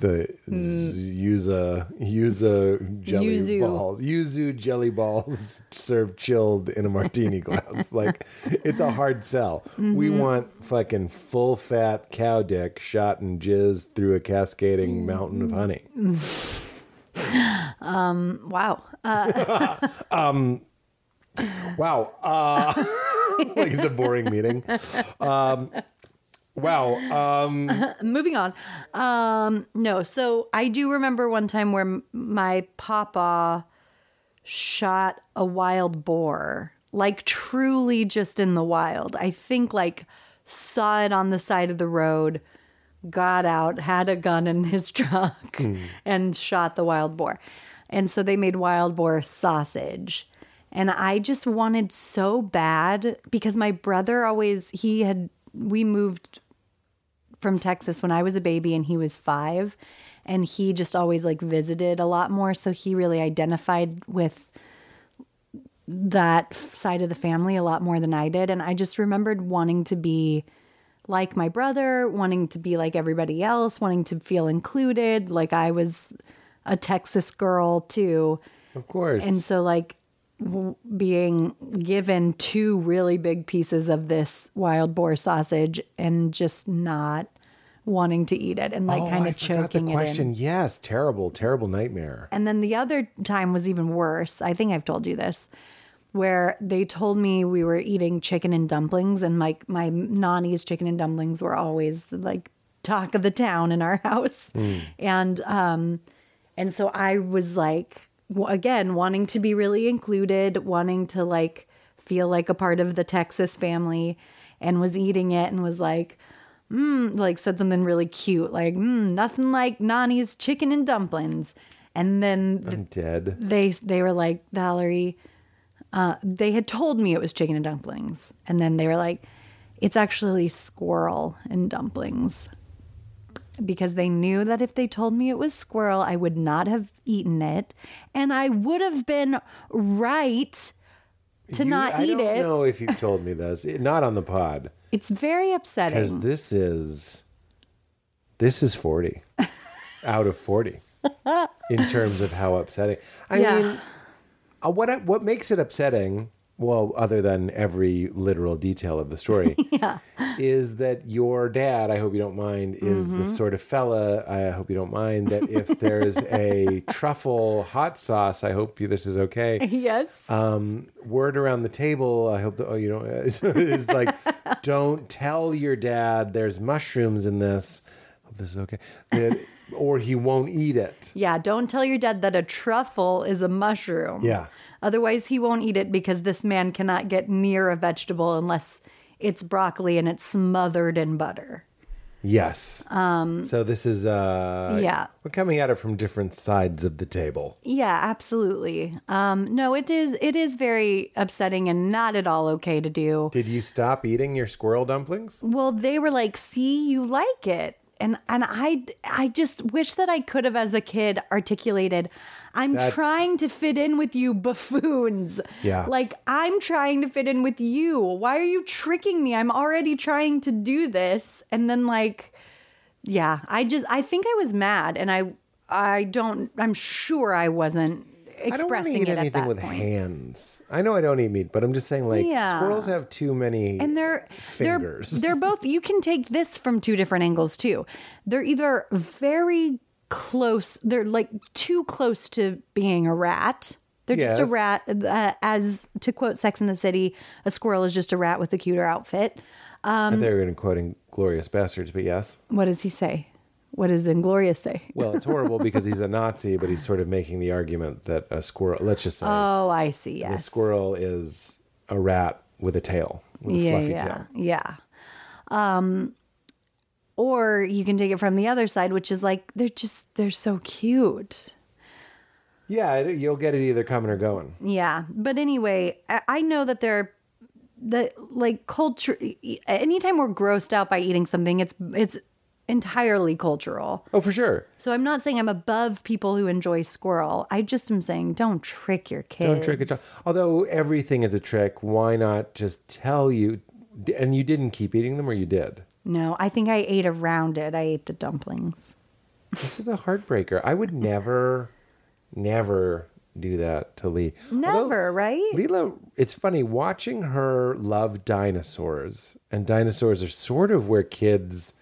the yuzu yuzu jelly Yuzu. balls, yuzu jelly balls served chilled in a martini glass. like, it's a hard sell. We Mm-hmm. want fucking full fat cow dick shot and jizz through a cascading mountain of honey. um Wow. Uh, Wow. Uh, like it's a boring meeting. Um, wow. Um, moving on. Um, no, so I do remember one time where m- my papa shot a wild boar, like truly just in the wild. I think like saw it on the side of the road, got out, had a gun in his truck, and shot the wild boar. And so they made wild boar sausage. And I just wanted so bad because my brother always, he had, we moved from Texas when I was a baby and he was five. And he just always like visited a lot more. So he really identified with that side of the family a lot more than I did. And I just remembered wanting to be like my brother, wanting to be like everybody else, wanting to feel included. Like I was a Texas girl too. of course. And so, like, being given two really big pieces of this wild boar sausage and just not wanting to eat it and like oh, kind of forgot choking the it in. question. Yes, terrible, terrible nightmare. And then the other time was even worse. I think I've told you this, where they told me we were eating chicken and dumplings, and my my nanny's chicken and dumplings were always like talk of the town in our house, and um, and so I was like, again, wanting to be really included, wanting to like feel like a part of the Texas family, and was eating it and was like. Mm, like said something really cute, like mm, nothing like Nani's chicken and dumplings, and then I'm dead. they they were like Valerie. Uh, they had told me it was chicken and dumplings, and then they were like, "It's actually squirrel and dumplings," because they knew that if they told me it was squirrel, I would not have eaten it, and I would have been right to You- not I eat it. I don't know if you've told me this. Not on the pod. It's very upsetting. Because this is this is 40 out of 40 in terms of how upsetting. I Yeah. mean, uh, what what makes it upsetting, well, other than every literal detail of the story, yeah. is that your dad, I hope you don't mind, is Mm-hmm. the sort of fella, I hope you don't mind, that if there's a truffle hot sauce, I hope you, this is okay yes. um, word around the table. I hope that oh you don't is, is like don't tell your dad there's mushrooms in this. Hope this is okay. That- or he won't eat it. yeah, don't tell your dad that a truffle is a mushroom. Yeah. Otherwise, he won't eat it because this man cannot get near a vegetable unless it's broccoli and it's smothered in butter. Yes. Um, so this is uh Yeah. we're coming at it from different sides of the table. Yeah, absolutely. Um, no, it is. It is very upsetting and not at all okay to do. Did you stop eating your squirrel dumplings? Well, they were like, "See, you like it," and and I I just wish that I could have, as a kid, articulated. I'm That's- trying to fit in with you buffoons. Yeah. Like I'm trying to fit in with you. Why are you tricking me? I'm already trying to do this, and then like, yeah, I just I think I was mad, and I I don't. I'm sure I wasn't I don't expressing eat it anything with point. hands. I know I don't eat meat, but I'm just saying like Yeah. squirrels have too many and they're fingers. they're they're both you can take this from two different angles too they're either very close they're like too close to being a rat. They're just a rat uh, as to quote sex in the city a squirrel is just a rat with a cuter outfit. I thought you were going to quoting Glorious Bastards, but yes. what does he say? What does inglorious say? Well, it's horrible because he's a Nazi, but he's sort of making the argument that a squirrel, let's just say, oh i see a yes. squirrel is a rat with a tail, with a yeah fluffy yeah tail. yeah. Um or you can take it from the other side which is like they're just they're so cute Yeah, you'll get it either coming or going. Yeah, but anyway, I, know that there, are the like culture. Anytime we're grossed out by eating something, it's it's entirely cultural. Oh, for sure. So I'm not saying I'm above people who enjoy squirrel. I just am saying don't trick your kids. Don't trick a child. Although everything is a trick, why not just tell you? And you didn't keep eating them, or you did? No, I think I ate around it. I ate the dumplings. This is a heartbreaker. I would never, never do that to Lee. Never, right? Leela, it's funny watching her love dinosaurs, and dinosaurs are sort of where kids,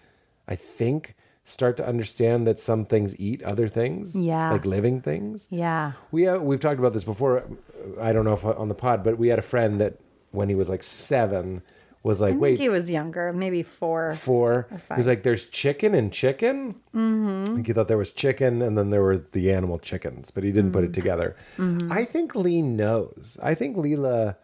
I think, start to understand that some things eat other things. Yeah. like living things. Yeah. We uh, we've talked about this before. I don't know if on the pod, but we had a friend that when he was like seven was like, I wait, he was younger, maybe four. four. He five. was like, "There's chicken and chicken." Mm-hmm. I think he thought there was chicken, and then there were the animal chickens, but he didn't put it together. I think Lee knows. I think Leela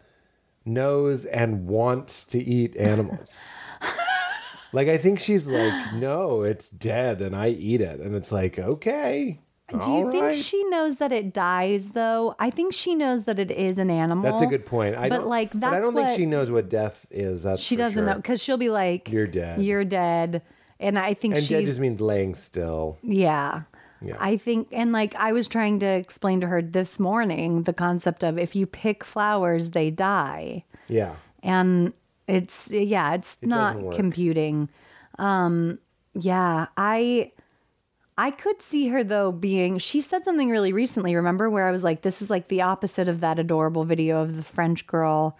knows and wants to eat animals. like I think she's like, "No, it's dead, and I eat it," and it's like, okay. Do you all think right. she knows that it dies though? I think she knows that it is an animal. That's a good point. I but don't, like that's but I don't what think she knows what death is. That's she for doesn't sure. know because she'll be like, You're dead. You're dead," and I think And she, dead just means laying still. yeah. Yeah. I think, and like I was trying to explain to her this morning the concept of if you pick flowers, they die, Yeah. and it's yeah, it's doesn't not work. computing. Um, yeah, I. I could see her though being she said something really recently, remember, where I was like, this is like the opposite of that adorable video of the French girl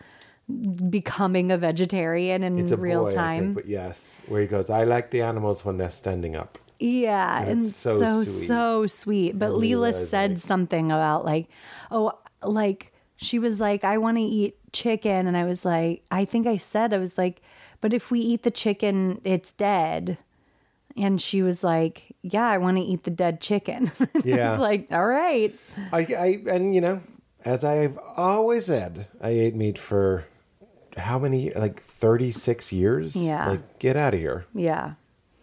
becoming a vegetarian in It's a real boy, time. think, but yes, where he goes, I like the animals when they're standing up. Yeah, and, it's so so so sweet. sweet. But And Leela Leela said like- something about like, oh, like she was like, I want to eat chicken, and I was like, I think I said I was like, but if we eat the chicken, it's dead. And she was like, Yeah, I want to eat the dead chicken. Yeah. it's like, all right. I, I, and you know, as I've always said, I ate meat for how many, like 36 years? Yeah. Like, get out of here. Yeah.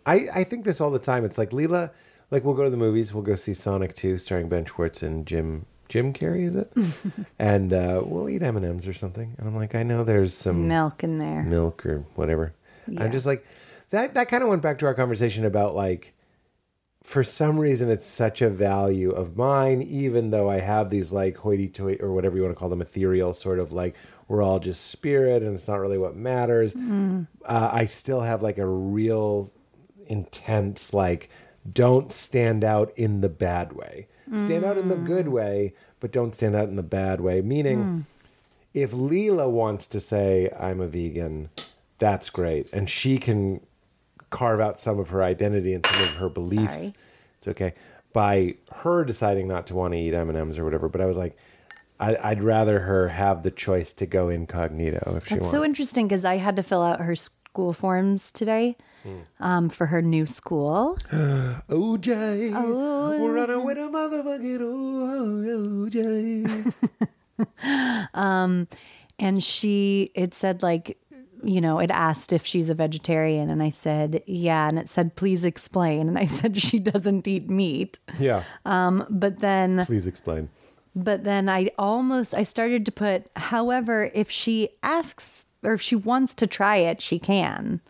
I, I think this all the time. It's like Leela, like we'll go to the movies, we'll go see Sonic 2 starring Ben Schwartz and Jim, Jim Carrey, is it? and uh, we'll eat M&Ms or something. And I'm like, I know there's some Milk in there. milk or whatever. Yeah. I'm just like that. That kind of went back to our conversation about like, for some reason, it's such a value of mine, even though I have these like hoity-toity or whatever you want to call them, ethereal sort of like we're all just spirit and it's not really what matters. Mm-hmm. Uh, I still have like a real intense like don't stand out in the bad way. Stand out in the good Mm. way, but don't stand out in the bad way. Meaning if Leela wants to say I'm a vegan, that's great, and she can carve out some of her identity and some of her beliefs. Sorry. It's okay by her deciding not to want to eat M and M's or whatever. But I was like, I, I'd rather her have the choice to go incognito if she That's wants. so interesting because I had to fill out her school forms today Hmm. um, for her new school. OJ, Oh. we're on our way motherfucking OJ. and she it said like you know it asked if she's a vegetarian and i said yeah and it said please explain and i said she doesn't eat meat. Yeah, Um, but then please explain. but then i almost i started to put however if she asks or if she wants to try it she can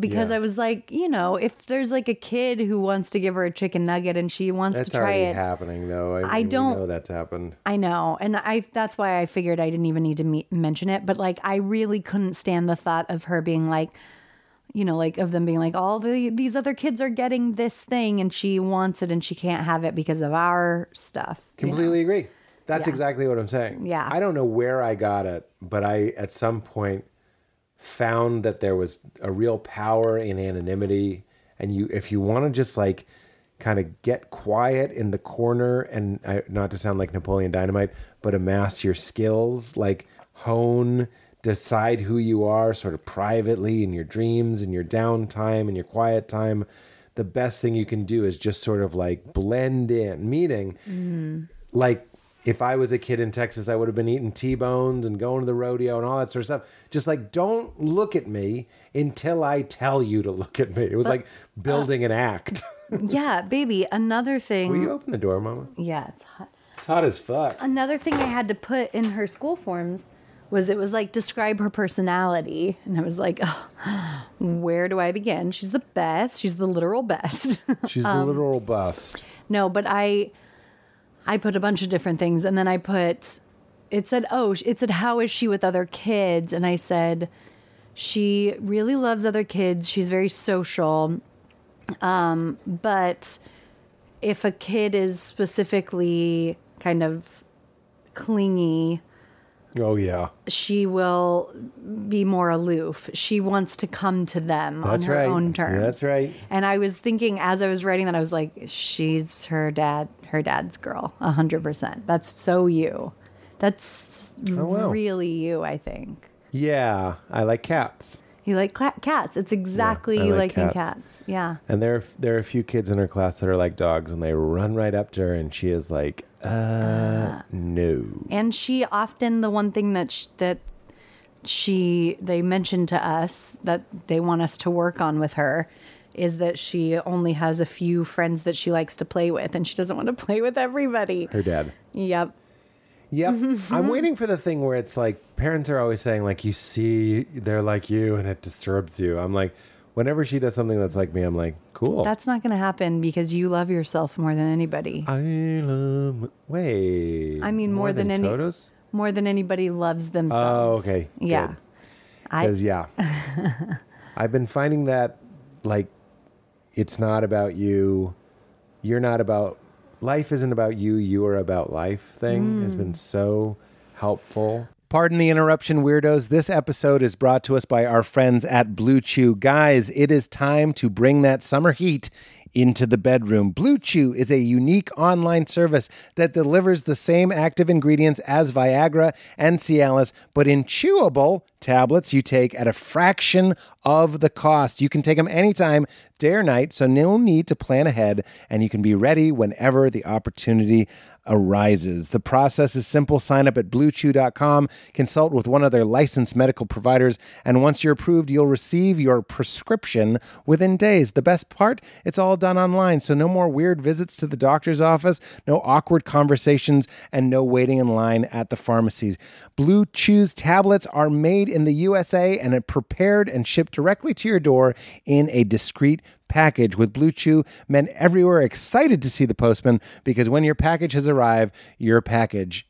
because Yeah. i was like you know if there's like a kid who wants to give her a chicken nugget and she wants That's to try it happening, though. I, mean, don't- know that's happened. I know, and I that's why I figured I didn't even need to me- mention it. But like, I really couldn't stand the thought of her being like, you know, like of them being like, all the these other kids are getting this thing, and she wants it, and she can't have it because of our stuff. you know? Completely agree. That's exactly what I'm saying. Yeah. I don't know where I got it, but I at some point found that there was a real power in anonymity and you if you want to just like kind of get quiet in the corner and I, not to sound like Napoleon Dynamite, but amass your skills, like hone, decide who you are sort of privately in your dreams and your downtime and your quiet time. The best thing you can do is just sort of like blend in, meaning mm-hmm. like if I was a kid in Texas, I would have been eating T-bones and going to the rodeo and all that sort of stuff. Just like don't look at me until I tell you to look at me. It was like building an act. Yeah, baby. Another thing. Will you open the door, Mama? yeah, it's hot. It's hot as fuck. Another thing I had to put in her school forms was it was like describe her personality, and I was like, oh, where do I begin? She's the best. She's the literal best. She's Um, the literal best. no, but I, I put a bunch of different things, and then I put, it said, oh, it said, how is she with other kids? And I said, she really loves other kids. She's very social. Um, but if a kid is specifically kind of clingy, Oh yeah. she will be more aloof. She wants to come to them That's on her right. own terms. That's right. And I was thinking as I was writing that, I was like, she's her dad, her dad's girl, a hundred percent. That's so you. That's Oh, wow. really you. I think Yeah, I like cats. you like cla- cats. It's exactly I you like liking cats. cats. Yeah. And there, there are a few kids in her class that are like dogs, and they run right up to her, and she is like, uh, no. And she often the one thing that sh- that she they mentioned to us that they want us to work on with her is that she only has a few friends that she likes to play with and she doesn't want to play with everybody. Her dad. Yep. Yep. I'm waiting for the thing where it's like parents are always saying like you see they're like you and it disturbs you. I'm like whenever she does something that's like me, I'm like, cool. That's not going to happen because you love yourself more than anybody. I love wait. I mean, more than any- Toto's? More than anybody loves themselves. Oh, okay. Yeah. Because yeah, I've been finding that like it's not about you. You're not about life. Isn't about you. You are about life. Thing has been mm. so helpful. Pardon the interruption, weirdos. This episode is brought to us by our friends at Blue Chew. Guys, it is time to bring that summer heat into the bedroom. Blue Chew is a unique online service that delivers the same active ingredients as Viagra and Cialis, but in chewable tablets you take at a fraction of the cost. You can take them anytime, day or night, so no need to plan ahead, and you can be ready whenever the opportunity arises. The process is simple. Sign up at bluechew.com, consult with one of their licensed medical providers, and once you're approved, you'll receive your prescription within days. The best part, it's all done online, so no more weird visits to the doctor's office, no awkward conversations, and no waiting in line at the pharmacies. Blue Chew's tablets are made in the USA and it prepared and shipped directly to your door in a discreet package with Blue Chew. Men everywhere excited to see the postman because when your package has arrived, your package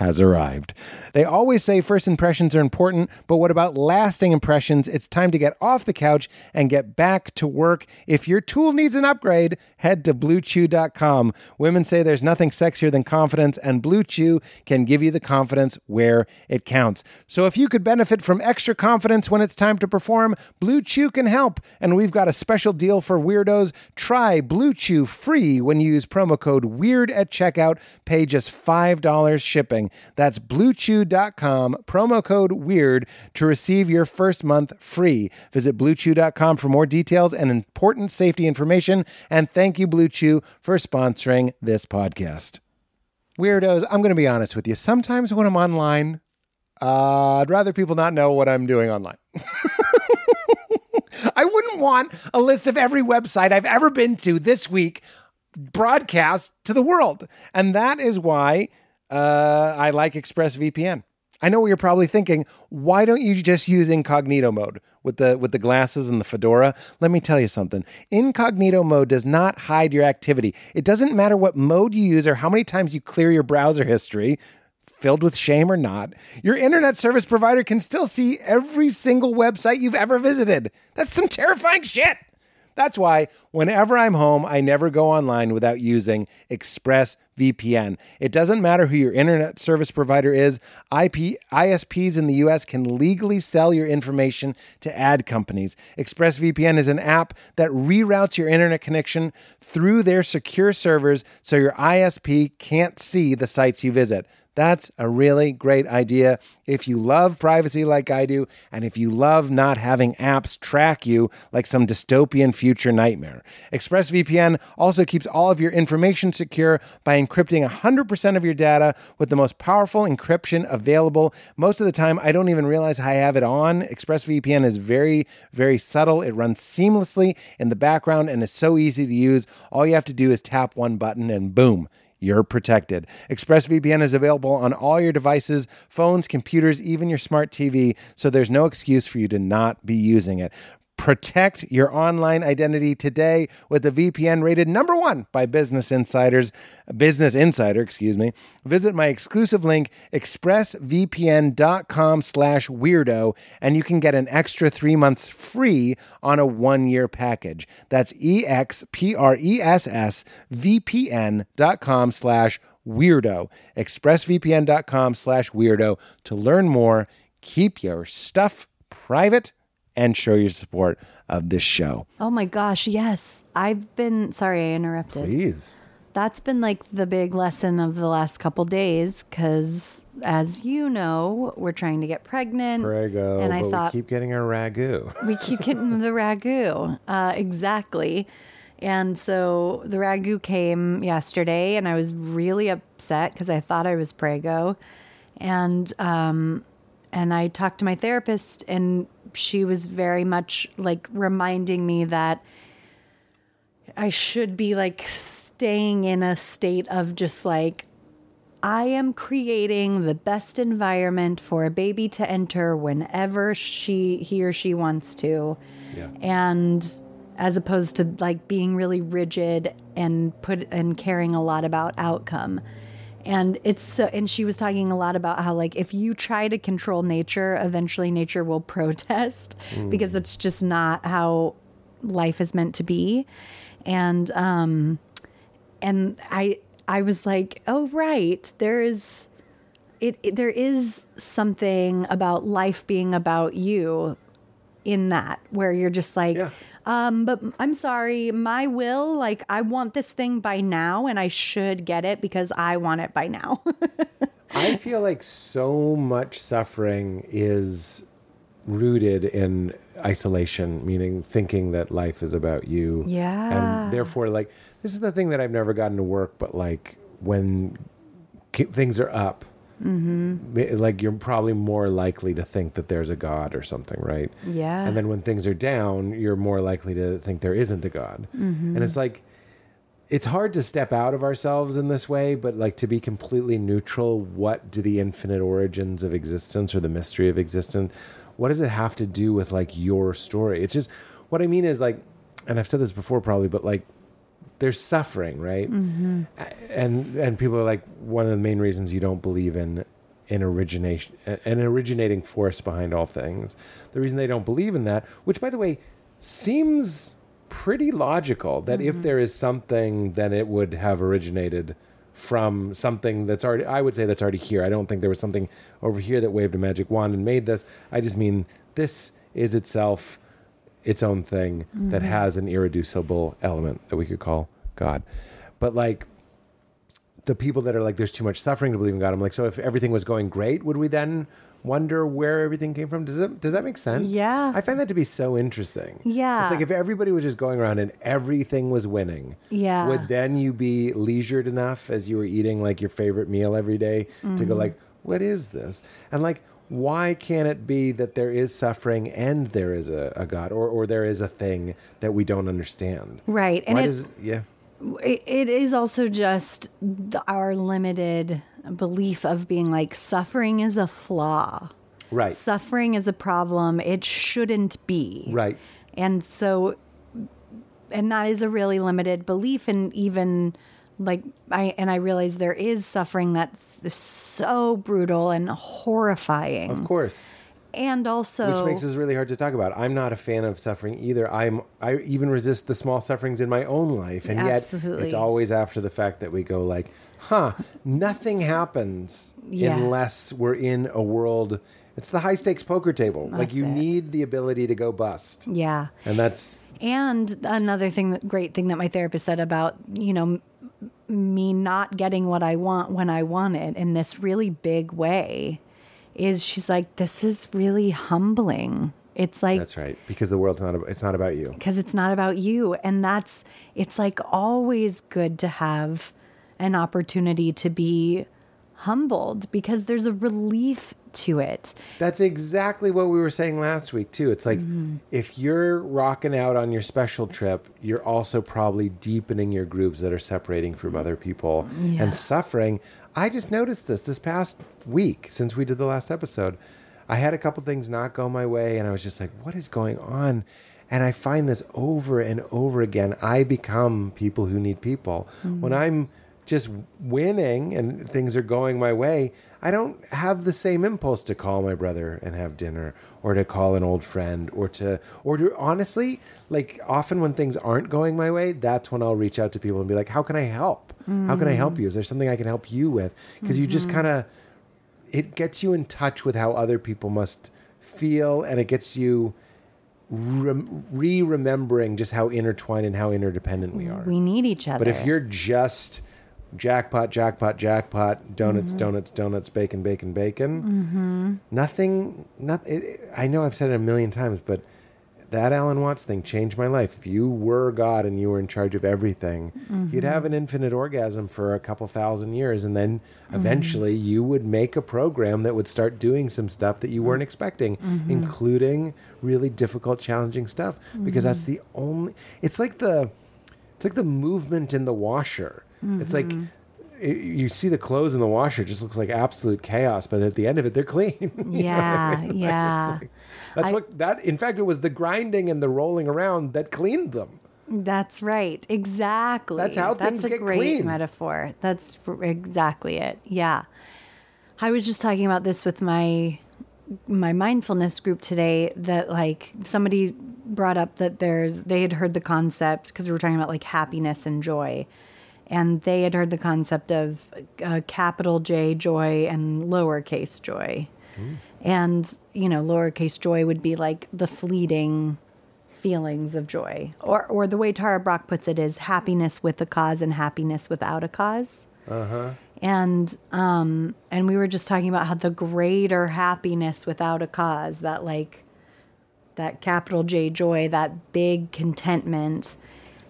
has arrived. They always say first impressions are important, but what about lasting impressions? It's time to get off the couch and get back to work. If your tool needs an upgrade, head to bluechew.com. Women say there's nothing sexier than confidence, and Blue Chew can give you the confidence where it counts. So if you could benefit from extra confidence when it's time to perform, Blue Chew can help. And we've got a special deal for weirdos. Try Blue Chew free when you use promo code WEIRD at checkout. Pay just $5 shipping. That's bluechew.com, promo code WEIRD to receive your first month free. Visit bluechew.com for more details and important safety information. And thank you, Blue Chew, for sponsoring this podcast. Weirdos, I'm going to be honest with you. Sometimes when I'm online, uh, I'd rather people not know what I'm doing online. I wouldn't want a list of every website I've ever been to this week broadcast to the world. And that is why uh, I like ExpressVPN. I know what you're probably thinking. Why don't you just use incognito mode with the with the glasses and the fedora? Let me tell you something. Incognito mode does not hide your activity. It doesn't matter what mode you use or how many times you clear your browser history filled with shame or not, your internet service provider can still see every single website you've ever visited. That's some terrifying shit. That's why whenever I'm home, I never go online without using ExpressVPN. It doesn't matter who your internet service provider is, IP, ISPs in the US can legally sell your information to ad companies. ExpressVPN is an app that reroutes your internet connection through their secure servers so your ISP can't see the sites you visit. That's a really great idea if you love privacy like I do, and if you love not having apps track you like some dystopian future nightmare. ExpressVPN also keeps all of your information secure by encrypting 100% of your data with the most powerful encryption available. Most of the time, I don't even realize I have it on. ExpressVPN is very, very subtle. It runs seamlessly in the background and is so easy to use. All you have to do is tap one button, and boom you're protected. ExpressVPN is available on all your devices, phones, computers, even your smart TV, so there's no excuse for you to not be using it. Protect your online identity today with the VPN rated number one by Business Insiders, Business Insider, excuse me. Visit my exclusive link, expressvpn.com slash weirdo, and you can get an extra three months free on a one-year package. That's E E-X-P-R-E-S-S VPN.com slash weirdo. Expressvpn.com slash weirdo to learn more. Keep your stuff private and show your support of this show. Oh my gosh, yes. I've been sorry I interrupted. Please. That's been like the big lesson of the last couple days cuz as you know, we're trying to get pregnant. Prego. And I thought we keep getting our ragu. we keep getting the ragu. Uh, exactly. And so the ragu came yesterday, and I was really upset because I thought I was prego, and um, and I talked to my therapist, and she was very much like reminding me that I should be like staying in a state of just like I am creating the best environment for a baby to enter whenever she he or she wants to. Yeah. And as opposed to like being really rigid and put and caring a lot about outcome. And it's so, and she was talking a lot about how like if you try to control nature, eventually nature will protest because that's just not how life is meant to be. And um and I I was like, "Oh right, there is it, it there is something about life being about you in that where you're just like Yeah. Um but I'm sorry, my will like I want this thing by now and I should get it because I want it by now." I feel like so much suffering is rooted in isolation, meaning thinking that life is about you. Yeah. And therefore, like, this is the thing that I've never gotten to work, but like, when things are up, Mm-hmm. like, you're probably more likely to think that there's a God or something, right? Yeah. And then when things are down, you're more likely to think there isn't a God. Mm-hmm. And it's like, it's hard to step out of ourselves in this way, but like to be completely neutral, what do the infinite origins of existence or the mystery of existence, what does it have to do with like your story? It's just what I mean is like, and I've said this before probably, but like there's suffering, right? Mm-hmm. And and people are like one of the main reasons you don't believe in in origination an originating force behind all things. The reason they don't believe in that, which by the way seems pretty logical that if mm-hmm. there is something then it would have originated from something that's already I would say that's already here. I don't think there was something over here that waved a magic wand and made this. I just mean this is itself its own thing that has an irreducible element that we could call God. But like the people that are like, there's too much suffering to believe in God. I'm like, so if everything was going great, would we then wonder where everything came from? Does that does that make sense? Yeah. I find that to be so interesting. Yeah. It's like if everybody was just going around and everything was winning. Yeah. Would then you be leisured enough as you were eating like your favorite meal every day to Mm-hmm. go like, what is this? And like, why can't it be that there is suffering and there is a, a God or, or there is a thing that we don't understand? right. And why it, does yeah. it, is also just the, our limited belief of being like suffering is a flaw. Right. Suffering is a problem. It shouldn't be. Right. And so, and that is a really limited belief. And even like, I, and I realize there is suffering that's so brutal and horrifying. Of course. and also which makes this really hard to talk about. I'm not a fan of suffering either. I'm I even resist the small sufferings in my own life, and yet it's always after the fact that we go like, "Huh, nothing happens Yeah. unless we're in a world." It's the high stakes poker table. like you it. need the ability to go bust, yeah. and that's And another thing, that great thing that my therapist said about, you know, me not getting what I want when I want it in this really big way is she's like, this is really humbling. It's like, that's right because the world's not. It's not about you. because it's not about you. And that's, it's like always good to have an opportunity to be humbled because there's a relief to it. That's exactly what we were saying last week too. It's like mm-hmm. if you're rocking out on your special trip, you're also probably deepening your grooves that are separating from other people Yeah. and suffering. I just noticed this this past week since we did the last episode. I had a couple things not go my way and I was just like, what is going on? And I find this over and over again. I become people who need people. When mm-hmm. I'm just winning and things are going my way, I don't have the same impulse to call my brother and have dinner or to call an old friend or to or to honestly, like often when things aren't going my way, that's when I'll reach out to people and be like, "How can I help? How can I help you? Is there something I can help you with?" Because you just mm-hmm. kind of it gets you in touch with how other people must feel and it gets you re-remembering just how intertwined and how interdependent we mm, are. We need each other. But if you're just jackpot, jackpot, jackpot, donuts, Mm-hmm. donuts, donuts, bacon, bacon, bacon, mm-hmm. nothing. Not. It, I know I've said it a million times, but that Alan Watts thing changed my life. If you were God and you were in charge of everything, you'd mm-hmm. have an infinite orgasm for a couple thousand years, and then mm-hmm. eventually you would make a program that would start doing some stuff that you weren't expecting, including really difficult, challenging stuff. Because that's the only. It's like the. It's like the movement in the washer. It's like mm-hmm. it, you see the clothes in the washer, it just looks like absolute chaos, but at the end of it, they're clean. What I yeah, mean? Like, yeah. like- that's I- what that. In fact, it was the grinding and the rolling around that cleaned them. That's right. Exactly. That's how That's things a get great clean. metaphor. That's exactly it. Yeah. I was just talking about this with my my mindfulness group today that like somebody brought up that there's they had heard the concept because we were talking about like happiness and joy and they had heard the concept of uh, capital J joy and lowercase joy. And, you know, lowercase joy would be like the fleeting feelings of joy. Or or the way Tara Brach puts it is happiness with a cause and happiness without a cause. Uh-huh. And um and we were just talking about how the greater happiness without a cause, that like that capital J joy, that big contentment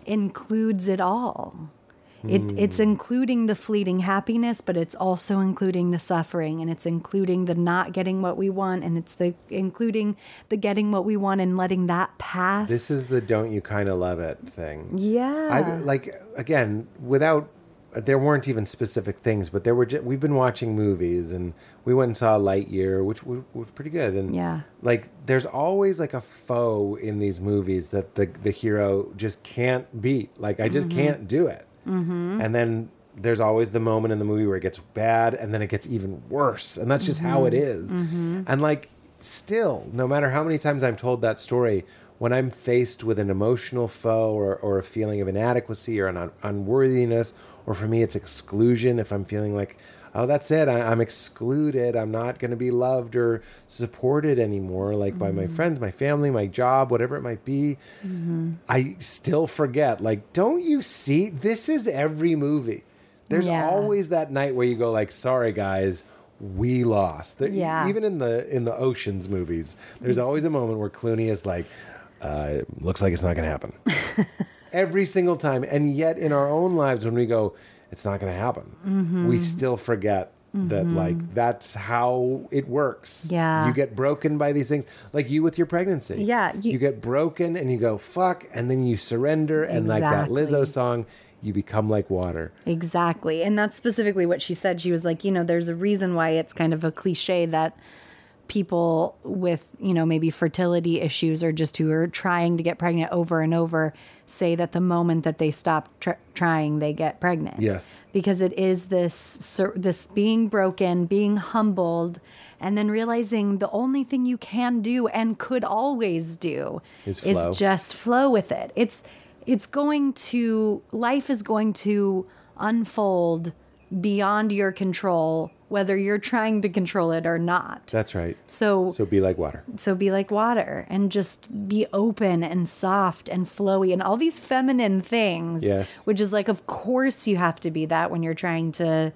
includes it all. It, it's including the fleeting happiness, but it's also including the suffering, and it's including the not getting what we want, and it's the including the getting what we want and letting that pass. This is the "don't you kind of love it" thing. yeah, I like again without. There weren't even specific things, but there were. Ju- we've been watching movies, and we went and saw Lightyear, which was, was pretty good. And Yeah. like there's always like a foe in these movies that the the hero just can't beat. Like I just Mm-hmm. can't do it. Mm-hmm. And then there's always the moment in the movie where it gets bad, and then it gets even worse, and that's just how it is. Mm-hmm. And like still, no matter how many times I'm told that story, when I'm faced with an emotional foe or, or a feeling of inadequacy or an un- unworthiness, or for me, it's exclusion, if I'm feeling like, oh, that's it, I, I'm excluded, I'm not going to be loved or supported anymore, like by my mm-hmm. friends, my family, my job, whatever it might be, mm-hmm. I still forget, like, don't you see? This is every movie. There's Yeah. always that night where you go like, sorry guys, we lost. There, Yeah. Even in the in the oceans movies, there's mm-hmm. always a moment where Clooney is like, uh, looks like it's not going to happen. Every single time, and yet in our own lives, when we go, it's not going to happen, Mm-hmm. we still forget that like that's how it works. Yeah. you get broken by these things, like you with your pregnancy. Yeah, you, you- get broken, and you go fuck, and then you surrender, and like that Lizzo song, you become like water. Exactly. And that's specifically what she said. She was like, you know, there's a reason why it's kind of a cliche that people with, you know, maybe fertility issues or just who are trying to get pregnant over and over say that the moment that they stop tr- trying, they get pregnant. Yes. Because it is this this being broken, being humbled, and then realizing the only thing you can do and could always do Is flow. just flow with it. It's it's going to life is going to unfold beyond your control whether you're trying to control it or not. That's right. So So be like water. so be like water and just be open and soft and flowy and all these feminine things. Yes. Which is like, of course, you have to be that when you're trying to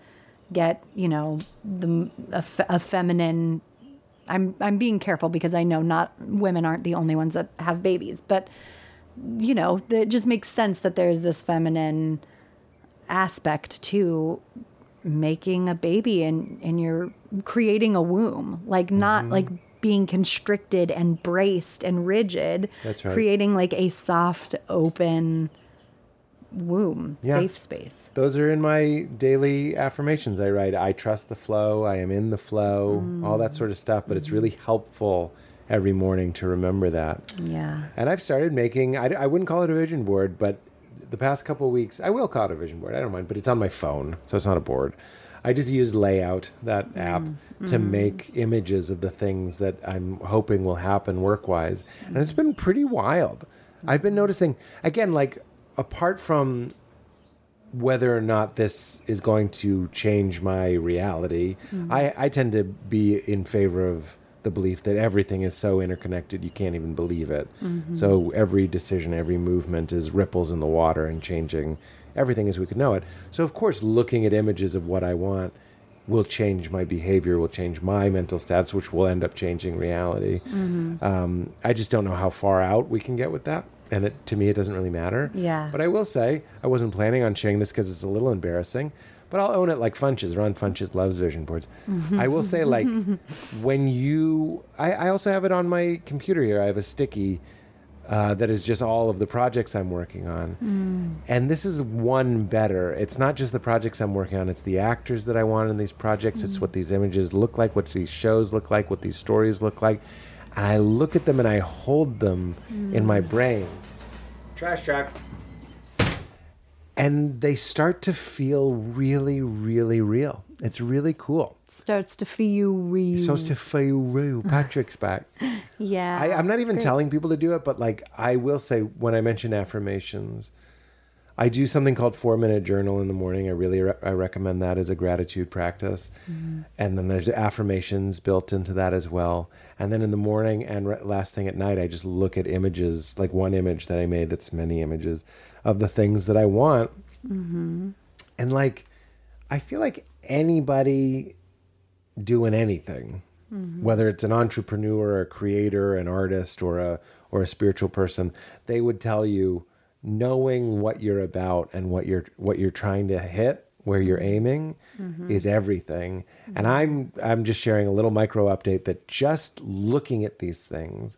get, you know, the a, a feminine. I'm I'm being careful because I know not women aren't the only ones that have babies, but you know, it just makes sense that there's this feminine aspect to making a baby and and you're creating a womb like not Mm-hmm. like being constricted and braced and rigid That's right. creating like a soft open womb Yeah. safe space Those are in my daily affirmations. I write, I trust the flow, I am in the flow, all that sort of stuff. But it's really helpful every morning to remember that. yeah And I've started making, I, I wouldn't call it a vision board, but the past couple of weeks, I will call it a vision board. I don't mind, but it's on my phone, so it's not a board. I just use Layout, that mm. app, to mm. make images of the things that I'm hoping will happen work wise. And it's been pretty wild. I've been noticing, again, like, apart from whether or not this is going to change my reality, mm. I, I tend to be in favor of the belief that everything is so interconnected you can't even believe it. So every decision, every movement is ripples in the water and changing everything as we could know it. So of course, looking at images of what I want will change my behavior, will change my mental status, which will end up changing reality. Um, I just don't know how far out we can get with that. And it, to me, it doesn't really matter. Yeah. But I will say, I wasn't planning on sharing this because it's a little embarrassing, but I'll own it like Funches. Ron Funches loves vision boards. Mm-hmm. I will say, like, when you, I, I also have it on my computer here. I have a sticky uh, that is just all of the projects I'm working on. Mm. And this is one better. It's not just the projects I'm working on, it's the actors that I want in these projects. It's what mm-hmm. these images look like, what these shows look like, what these stories look like. And I look at them and I hold them in my mm. brain. Trash track. And they start to feel really, really real. It's really cool. starts to feel real starts to feel real. Patrick's back. yeah I, I'm not even great. telling people to do it, but like I will say when I mention affirmations, I do something called four minute journal in the morning. I really re- I recommend that as a gratitude practice, Mm-hmm. and then there's affirmations built into that as well. And then in the morning and re- last thing at night, I just look at images, like one image that I made that's many images of the things that I want, Mm-hmm. and like I feel like anybody doing anything, whether it's an entrepreneur, a creator, an artist, or a or a spiritual person, they would tell you knowing what you're about and what you're what you're trying to hit, where you're mm-hmm. aiming, mm-hmm. is everything. Mm-hmm. And I'm I'm just sharing a little micro update that just looking at these things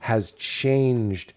has changed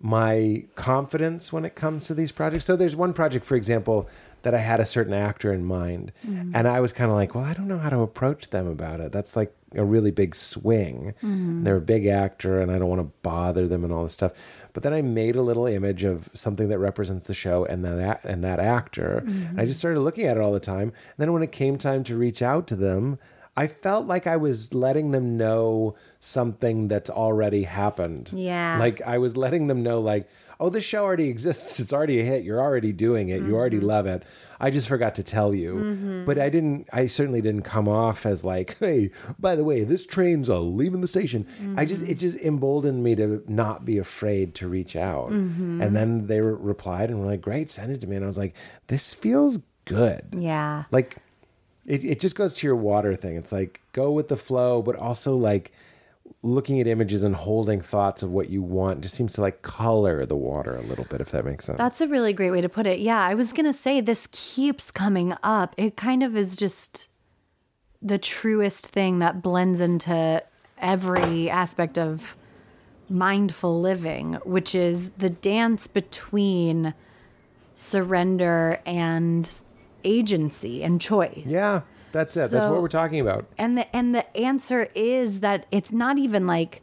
my confidence when it comes to these projects. So there's one project, for example, that I had a certain actor in mind, mm-hmm. and I was kind of like, well, I don't know how to approach them about it. That's like a really big swing. Mm-hmm. They're a big actor, and I don't want to bother them and all this stuff. But then I made a little image of something that represents the show and that and that actor. And I mm-hmm. just started looking at it all the time. And then when it came time to reach out to them. I felt like I was letting them know something that's already happened. Yeah. Like I was letting them know, like, oh, this show already exists. It's already a hit. You're already doing it. You already mm-hmm. love it. I just forgot to tell you. Mm-hmm. But I didn't, I certainly didn't come off as like, hey, by the way, this train's uh, leaving the station. I just, mm-hmm. it just emboldened me to not be afraid to reach out. And then they re- replied and were like, great, send it to me. And I was like, this feels good yeah like it, it just goes to your water thing it's like go with the flow but also like looking at images and holding thoughts of what you want just seems to like color the water a little bit if that makes sense That's a really great way to put it. Yeah, I was going to say this keeps coming up. It kind of is just the truest thing that blends into every aspect of mindful living, which is the dance between surrender and agency and choice. yeah That's it. That's what we're talking about. And the and the answer is that it's not even like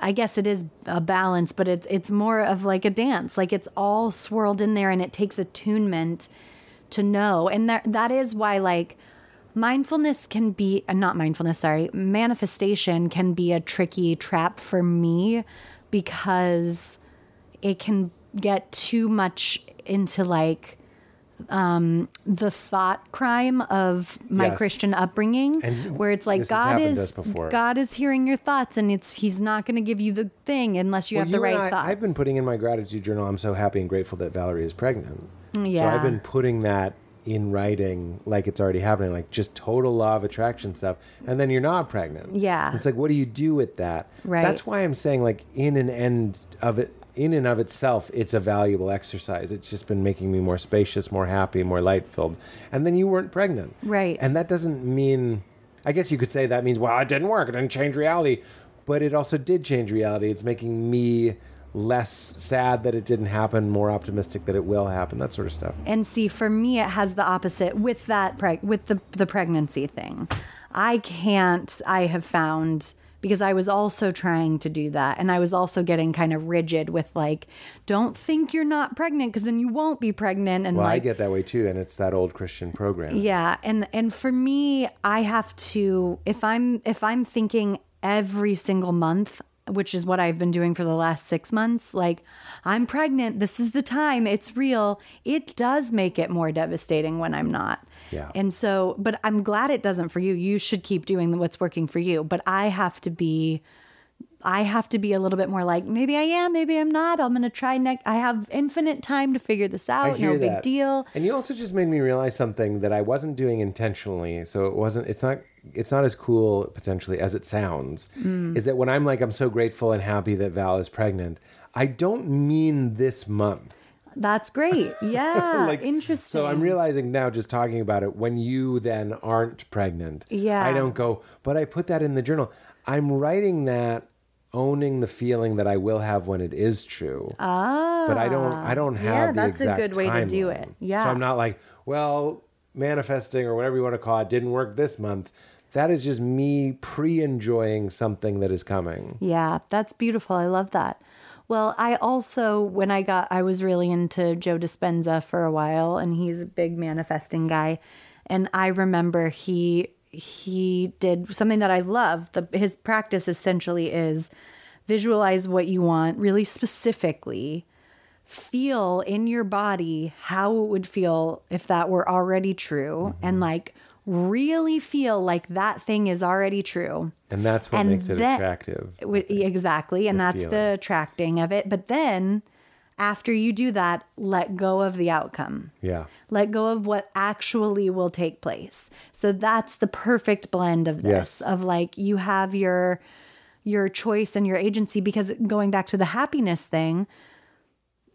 I guess it is a balance, but it's it's more of like a dance. Like it's all swirled in there and it takes attunement to know. And that that is why like mindfulness can be uh, not mindfulness, sorry, manifestation can be a tricky trap for me because it can get too much into like um the thought crime of my Yes. christian upbringing And where it's like god is god is hearing your thoughts and it's he's not going to give you the thing unless you Well, have the you and right I, thoughts I've been putting in my gratitude journal. I'm so happy and grateful that Valerie is pregnant. So Yeah. I've been putting that in writing like it's already happening, like just total law of attraction stuff. And then you're not pregnant. Yeah. It's like, what do you do with that? Right. That's why I'm saying, like, in an end of it, in and of itself, it's a valuable exercise. It's just been making me more spacious, more happy, more light filled. And then you weren't pregnant. Right. And that doesn't mean, I guess you could say that means, well, it didn't work. It didn't change reality. But it also did change reality. It's making me less sad that it didn't happen, more optimistic that it will happen, that sort of stuff. and see for me it has the opposite with that preg- with the the pregnancy thing i can't i have found because i was also trying to do that and i was also getting kind of rigid with like don't think you're not pregnant because then you won't be pregnant and Well, I get that way too. And it's that old Christian program. yeah and and for me i have to if i'm if i'm thinking every single month which is what i've been doing for the last six months like i'm pregnant this is the time it's real it does make it more devastating when i'm not Yeah. and so but i'm glad it doesn't for you you should keep doing what's working for you but i have to be I have to be a little bit more like maybe I am, maybe I'm not. I'm gonna try next. I have infinite time to figure this out. No big deal. And you also just made me realize something that I wasn't doing intentionally. So it wasn't. It's not. It's not as cool potentially as it sounds. Mm. Is that when I'm like I'm so grateful and happy that Val is pregnant. I don't mean this month. That's great. Yeah, Like, interesting. So I'm realizing now, just talking about it, when you then aren't pregnant, Yeah. I don't go. But I put that in the journal. I'm writing that, owning the feeling that I will have when it is true. Ah, but I don't. I don't have. yeah, the that's a good way to do it. Yeah. So I'm not like, well, manifesting or whatever you want to call it didn't work this month. That is just me pre-enjoying something that is coming. Yeah, that's beautiful. I love that. Well, I also, when I got, I was really into Joe Dispenza for a while, and he's a big manifesting guy. And I remember he he did something that I love. The his practice essentially is visualize what you want really specifically. Feel in your body how it would feel if that were already true, and like really feel like that thing is already true. And that's what And makes it then- attractive. Wi- Exactly. And The that's the attracting of it. But then after you do that, let go of the outcome. Yeah. Let go of what actually will take place. So that's the perfect blend of this Yes. of like you have your your choice and your agency because going back to the happiness thing,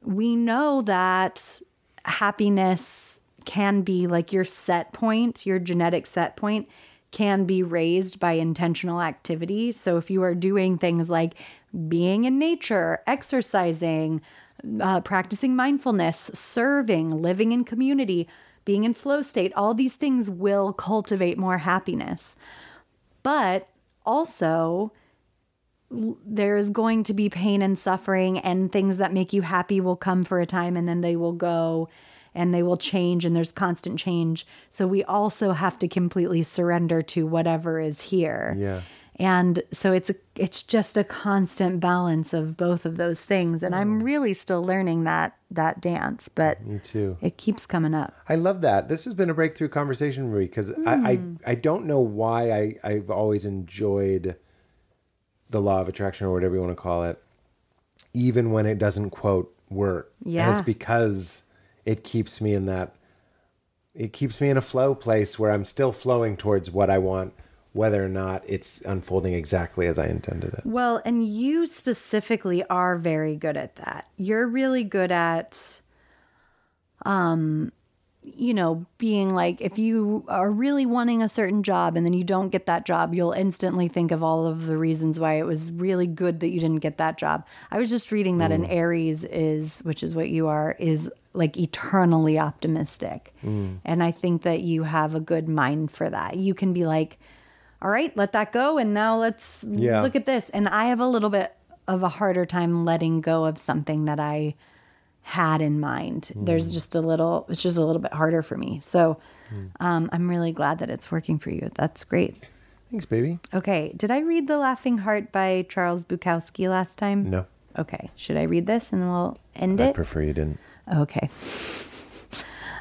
we know that happiness can be like your set point, your genetic set point can be raised by intentional activity. So if you are doing things like being in nature, exercising, uh, practicing mindfulness, serving, living in community, being in flow state, all these things will cultivate more happiness. But also, there's going to be pain and suffering and things that make you happy will come for a time and then they will go and they will change and there's constant change so we also have to completely surrender to whatever is here Yeah. and so it's a, it's just a constant balance of both of those things and i'm really still learning that that dance but Me too. it keeps coming up I love that. This has been a breakthrough conversation, Marie, because I, I Hmm. I don't know why I I've always enjoyed the law of attraction or whatever you want to call it, even when it doesn't quote work. and Yeah. it's because it keeps me in that. It keeps me in a flow place where I'm still flowing towards what I want, whether or not it's unfolding exactly as I intended it. Well, and you specifically are very good at that. You're really good at um you know, being like, if you are really wanting a certain job and then you don't get that job, you'll instantly think of all of the reasons why it was really good that you didn't get that job. I was just reading that an Aries is, which is what you are, is like eternally optimistic. Mm. And I think that you have a good mind for that. You can be like, all right, let that go. And now let's Yeah. look at this. And I have a little bit of a harder time letting go of something that I had in mind. There's mm. just a little, it's just a little bit harder for me. So mm. um, I'm really glad that it's working for you. That's great. Thanks, baby. Okay. Did I read The Laughing Heart by Charles Bukowski last time? No, Okay. Should I read this and we'll end I it? I prefer you didn't. Okay.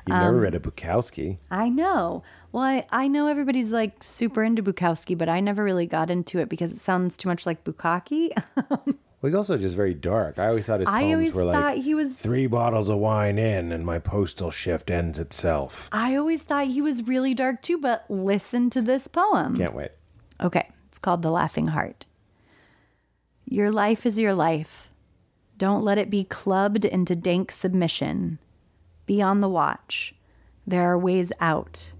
You Um, never read a Bukowski. I know. Well, I, I know everybody's like super into Bukowski, but I never really got into it because it sounds too much like Bukaki. Well, he's also just very dark. I always thought his poems were like he was three bottles of wine in, and my postal shift ends itself. I always thought he was really dark too, but listen to this poem. Can't wait. Okay, it's called The Laughing Heart. Your life is your life. Don't let it be clubbed into dank submission. Be on the watch. There are ways out.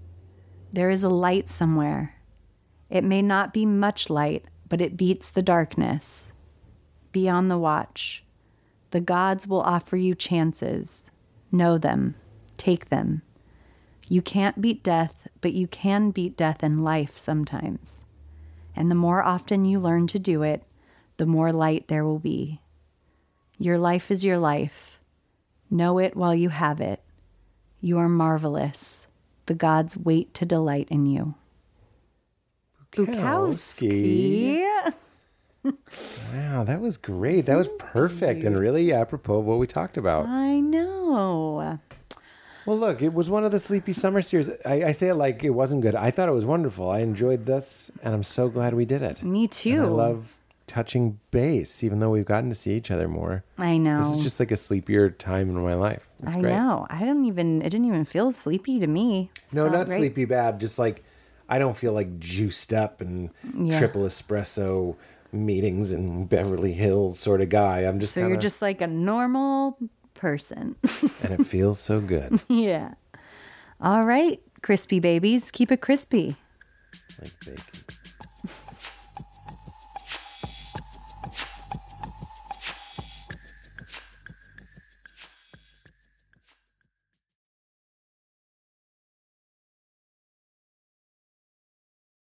There is a light somewhere. It may not be much light, but it beats the darkness. Be on the watch. The gods will offer you chances. Know them. Take them. You can't beat death, but you can beat death in life sometimes. And the more often you learn to do it, the more light there will be. Your life is your life. Know it while you have it. You are marvelous. The gods wait to delight in you. Bukowski. Wow, that was great. That was perfect and really apropos of what we talked about. I know. Well, look, it was one of the Sleepy Summer series. I, I say it like it wasn't good. I thought it was wonderful. I enjoyed this, and I'm so glad we did it. Me And too. I love touching base, even though we've gotten to see each other more. I know. This is just like a sleepier time in my life. It's I great. know. I don't even. It didn't even feel sleepy to me. No, not great. sleepy bad. Just like I don't feel like juiced up and Yeah. triple espresso meetings in Beverly Hills sort of guy. I'm just So kinda, you're just like a normal person. and it feels so good. yeah. All right, crispy babies, keep it crispy. like bacon.